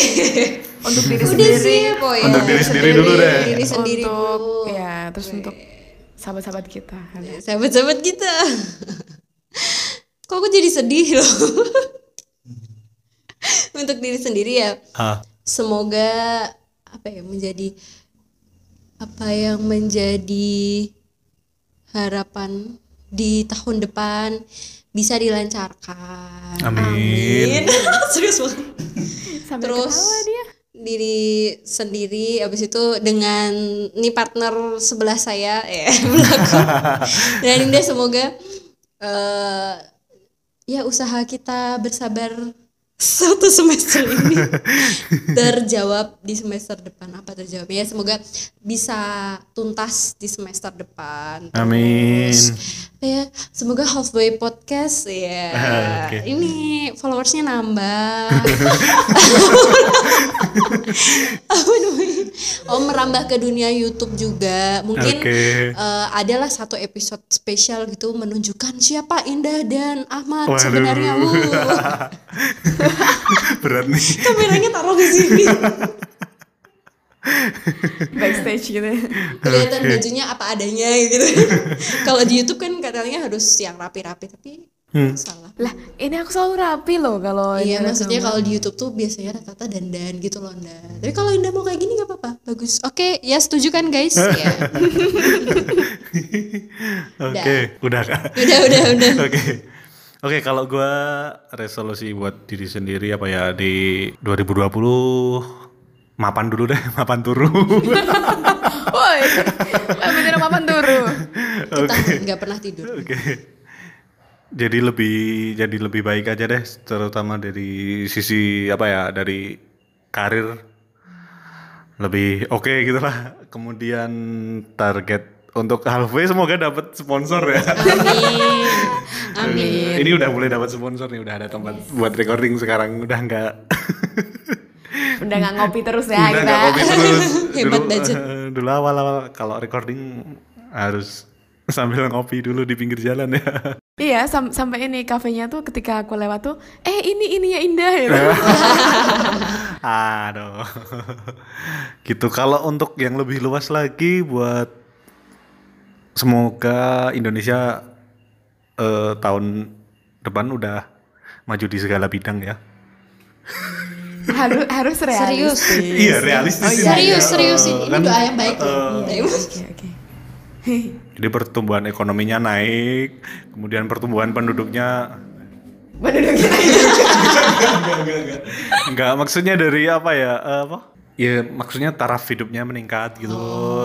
[SPEAKER 1] Untuk diri
[SPEAKER 3] udah
[SPEAKER 1] sendiri.
[SPEAKER 3] sih ya
[SPEAKER 2] Untuk diri sendiri dulu deh.
[SPEAKER 3] diri sendiri
[SPEAKER 1] untuk
[SPEAKER 3] dulu.
[SPEAKER 1] ya terus untuk sahabat-sahabat kita.
[SPEAKER 3] Sahabat-sahabat kita. Kok aku jadi sedih loh? Untuk diri sendiri ya.
[SPEAKER 2] Ah.
[SPEAKER 3] Semoga apa ya menjadi apa yang menjadi harapan di tahun depan bisa dilancarkan.
[SPEAKER 2] Amin.
[SPEAKER 3] serius banget.
[SPEAKER 1] Sambil
[SPEAKER 3] Terus-
[SPEAKER 1] ketawa dia
[SPEAKER 3] diri sendiri habis itu dengan nih partner sebelah saya ya belakang. Dan Indah semoga eh ya usaha kita bersabar satu semester ini terjawab di semester depan apa terjawabnya ya semoga bisa tuntas di semester depan
[SPEAKER 2] Amin.
[SPEAKER 3] Terus, ya semoga halfway podcast ya
[SPEAKER 2] Oke.
[SPEAKER 3] ini followersnya nambah apa namanya oh merambah ke dunia YouTube juga mungkin
[SPEAKER 2] Oke.
[SPEAKER 3] eh, adalah satu episode spesial gitu menunjukkan siapa Indah dan Ahmad
[SPEAKER 2] Waduh.
[SPEAKER 3] sebenarnya.
[SPEAKER 2] berat nih
[SPEAKER 3] kameranya taruh di sini
[SPEAKER 1] backstage gitu ya.
[SPEAKER 3] kelihatan bajunya apa adanya gitu kalau di YouTube kan katanya harus yang rapi-rapi tapi
[SPEAKER 2] Hmm.
[SPEAKER 3] salah
[SPEAKER 1] lah ini aku selalu rapi loh kalau
[SPEAKER 3] Iya
[SPEAKER 1] ini
[SPEAKER 3] maksudnya kalau di YouTube tuh biasanya rata-rata dandan gitu loh Nda. Tapi kalau Indah mau kayak gini nggak apa-apa, bagus. Oke, ya setuju kan guys? ya.
[SPEAKER 2] Oke, udah kak.
[SPEAKER 3] Udah, udah, udah.
[SPEAKER 2] Oke. Oke, kalau gua resolusi buat diri sendiri apa ya di 2020 mapan dulu deh, mapan turu.
[SPEAKER 1] woi bener mapan turu
[SPEAKER 3] Kita nggak pernah tidur.
[SPEAKER 2] Oke. Jadi lebih jadi lebih baik aja deh, terutama dari sisi apa ya, dari karir lebih oke gitu lah. Kemudian target untuk halfway semoga dapat sponsor ya.
[SPEAKER 3] Amin. Amin.
[SPEAKER 2] Ini udah mulai dapat sponsor nih, udah ada tempat buat recording sekarang, udah nggak
[SPEAKER 1] udah nggak ngopi terus ya
[SPEAKER 2] udah
[SPEAKER 1] kita
[SPEAKER 2] nggak kopi terus.
[SPEAKER 3] Hebat
[SPEAKER 2] dulu,
[SPEAKER 3] budget.
[SPEAKER 2] eh, dulu awal-awal kalau recording harus sambil ngopi dulu di pinggir jalan ya.
[SPEAKER 1] iya sam- sampai ini kafenya tuh ketika aku lewat tuh eh ini ini ya indah gitu
[SPEAKER 2] Aduh. gitu. Kalau untuk yang lebih luas lagi buat semoga Indonesia eh, tahun depan udah maju di segala bidang ya.
[SPEAKER 1] harus harus
[SPEAKER 3] Serius.
[SPEAKER 1] realistis.
[SPEAKER 2] Iya, realistis. ini.
[SPEAKER 3] serius serius
[SPEAKER 2] Eh,
[SPEAKER 3] ini
[SPEAKER 2] kan,
[SPEAKER 3] doa yang baik loh.
[SPEAKER 1] Oke oke.
[SPEAKER 2] Jadi pertumbuhan ekonominya naik, kemudian pertumbuhan penduduknya
[SPEAKER 1] Penduduknya
[SPEAKER 2] Enggak, maksudnya dari apa ya? eh, apa? Ya maksudnya taraf hidupnya meningkat gitu.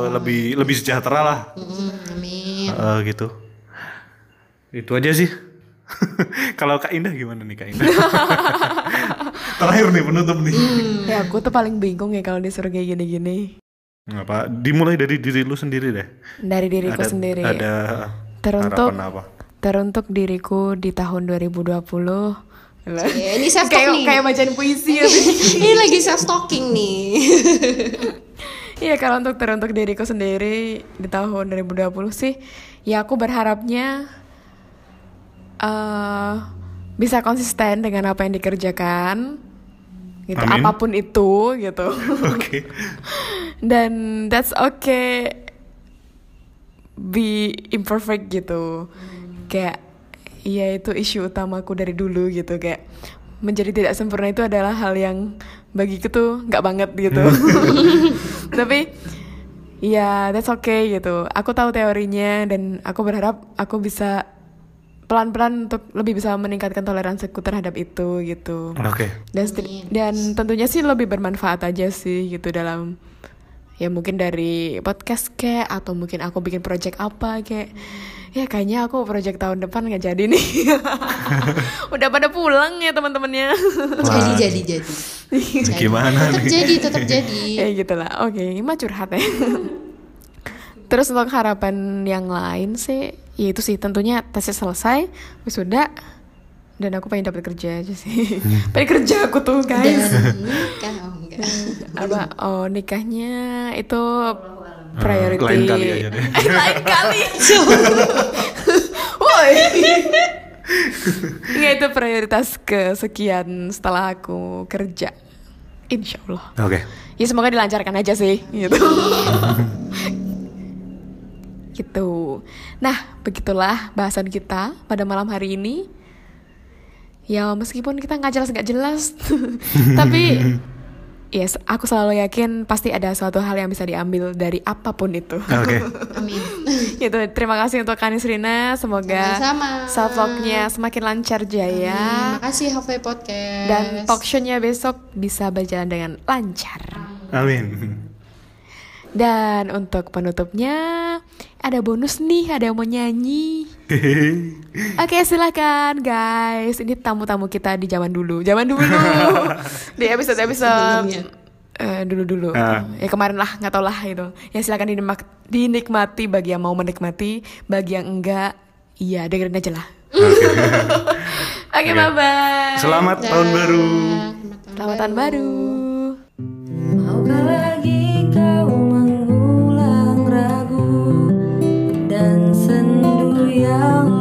[SPEAKER 2] Lebih lebih sejahtera lah.
[SPEAKER 3] Hmm, amin
[SPEAKER 2] Eh, gitu. Itu aja sih. Kalau Kak Indah gimana nih Kak Indah? Terakhir nih penutup nih.
[SPEAKER 1] ya aku tuh paling bingung ya kalau disuruh kayak gini-gini.
[SPEAKER 2] Apa? Dimulai dari diri lu sendiri deh.
[SPEAKER 1] Dari diriku
[SPEAKER 2] ada,
[SPEAKER 1] sendiri.
[SPEAKER 2] Ada
[SPEAKER 1] Teruntuk
[SPEAKER 2] apa?
[SPEAKER 1] teruntuk diriku di tahun 2020.
[SPEAKER 3] Ya, ini self
[SPEAKER 1] kayak
[SPEAKER 3] nih.
[SPEAKER 1] kayak bacaan puisi ya.
[SPEAKER 3] ini lagi self talking nih.
[SPEAKER 1] Iya kalau untuk teruntuk diriku sendiri di tahun 2020 sih ya aku berharapnya eh bisa konsisten dengan apa yang dikerjakan gitu
[SPEAKER 2] Amin.
[SPEAKER 1] apa pun itu gitu.
[SPEAKER 2] Oke.
[SPEAKER 1] dan that's okay. Be imperfect gitu. Kayak iya itu isu utamaku dari dulu gitu kayak menjadi tidak sempurna itu adalah hal yang bagiku tuh nggak banget gitu. Tapi ya that's okay gitu. Aku tahu teorinya dan aku berharap aku bisa pelan-pelan untuk lebih bisa meningkatkan toleransiku terhadap itu gitu.
[SPEAKER 2] Oke.
[SPEAKER 1] dan seti- dan tentunya sih lebih bermanfaat aja sih gitu dalam ya mungkin dari podcast kayak atau mungkin aku bikin project apa kayak ya kayaknya aku project tahun depan nggak jadi nih. Udah pada pulang ya teman-temannya.
[SPEAKER 3] Jadi jadi jadi.
[SPEAKER 2] Gimana
[SPEAKER 3] tetap
[SPEAKER 2] nih?
[SPEAKER 3] jadi tetap jadi.
[SPEAKER 1] Ya gitulah. Oke ini mah curhat ya. Terus untuk harapan yang lain sih ya itu sih. Tentunya tesnya selesai wisuda dan aku pengen dapat kerja aja sih. Pengen kerja aku tuh
[SPEAKER 3] dan
[SPEAKER 1] guys
[SPEAKER 3] nikah enggak
[SPEAKER 1] apa oh nikahnya itu priority.
[SPEAKER 2] lain kali aja deh.
[SPEAKER 1] Eh, lain kali. Woi. Nggak, itu prioritas kesekian setelah aku kerja. Insya Allah.
[SPEAKER 2] Oke.
[SPEAKER 1] ya semoga dilancarkan aja sih gitu. Gitu. Nah begitulah bahasan kita pada malam hari ini. Ya meskipun kita nggak jelas nggak jelas tapi yes aku selalu yakin pasti ada suatu hal yang bisa diambil dari apa pun itu.
[SPEAKER 2] Oke.
[SPEAKER 3] amin.
[SPEAKER 1] Gitu terima kasih untuk Kanis Rina. Semoga
[SPEAKER 3] Sama-sama.
[SPEAKER 1] vlognya semakin lancar jaya.
[SPEAKER 3] Makasih Halfway Podcast.
[SPEAKER 1] Dan talk show-nya besok bisa berjalan dengan lancar.
[SPEAKER 2] Amin.
[SPEAKER 1] Dan untuk penutupnya ada bonus nih, ada yang mau nyanyi. Oke silakan guys, ini tamu-tamu kita di zaman dulu, zaman dulu di episode episode
[SPEAKER 3] Sebelumnya.
[SPEAKER 1] dulu dulu.
[SPEAKER 2] Ah.
[SPEAKER 1] Ya kemarin lah, nggak tau lah itu. Ya silakan dinikma- dinikmati bagi yang mau menikmati, bagi yang enggak, iya dengerin aja lah. Oke,
[SPEAKER 2] Oke.
[SPEAKER 1] bye bye.
[SPEAKER 2] Selamat tahun baru.
[SPEAKER 1] Selamat tahun baru.
[SPEAKER 5] Maukah
[SPEAKER 2] down.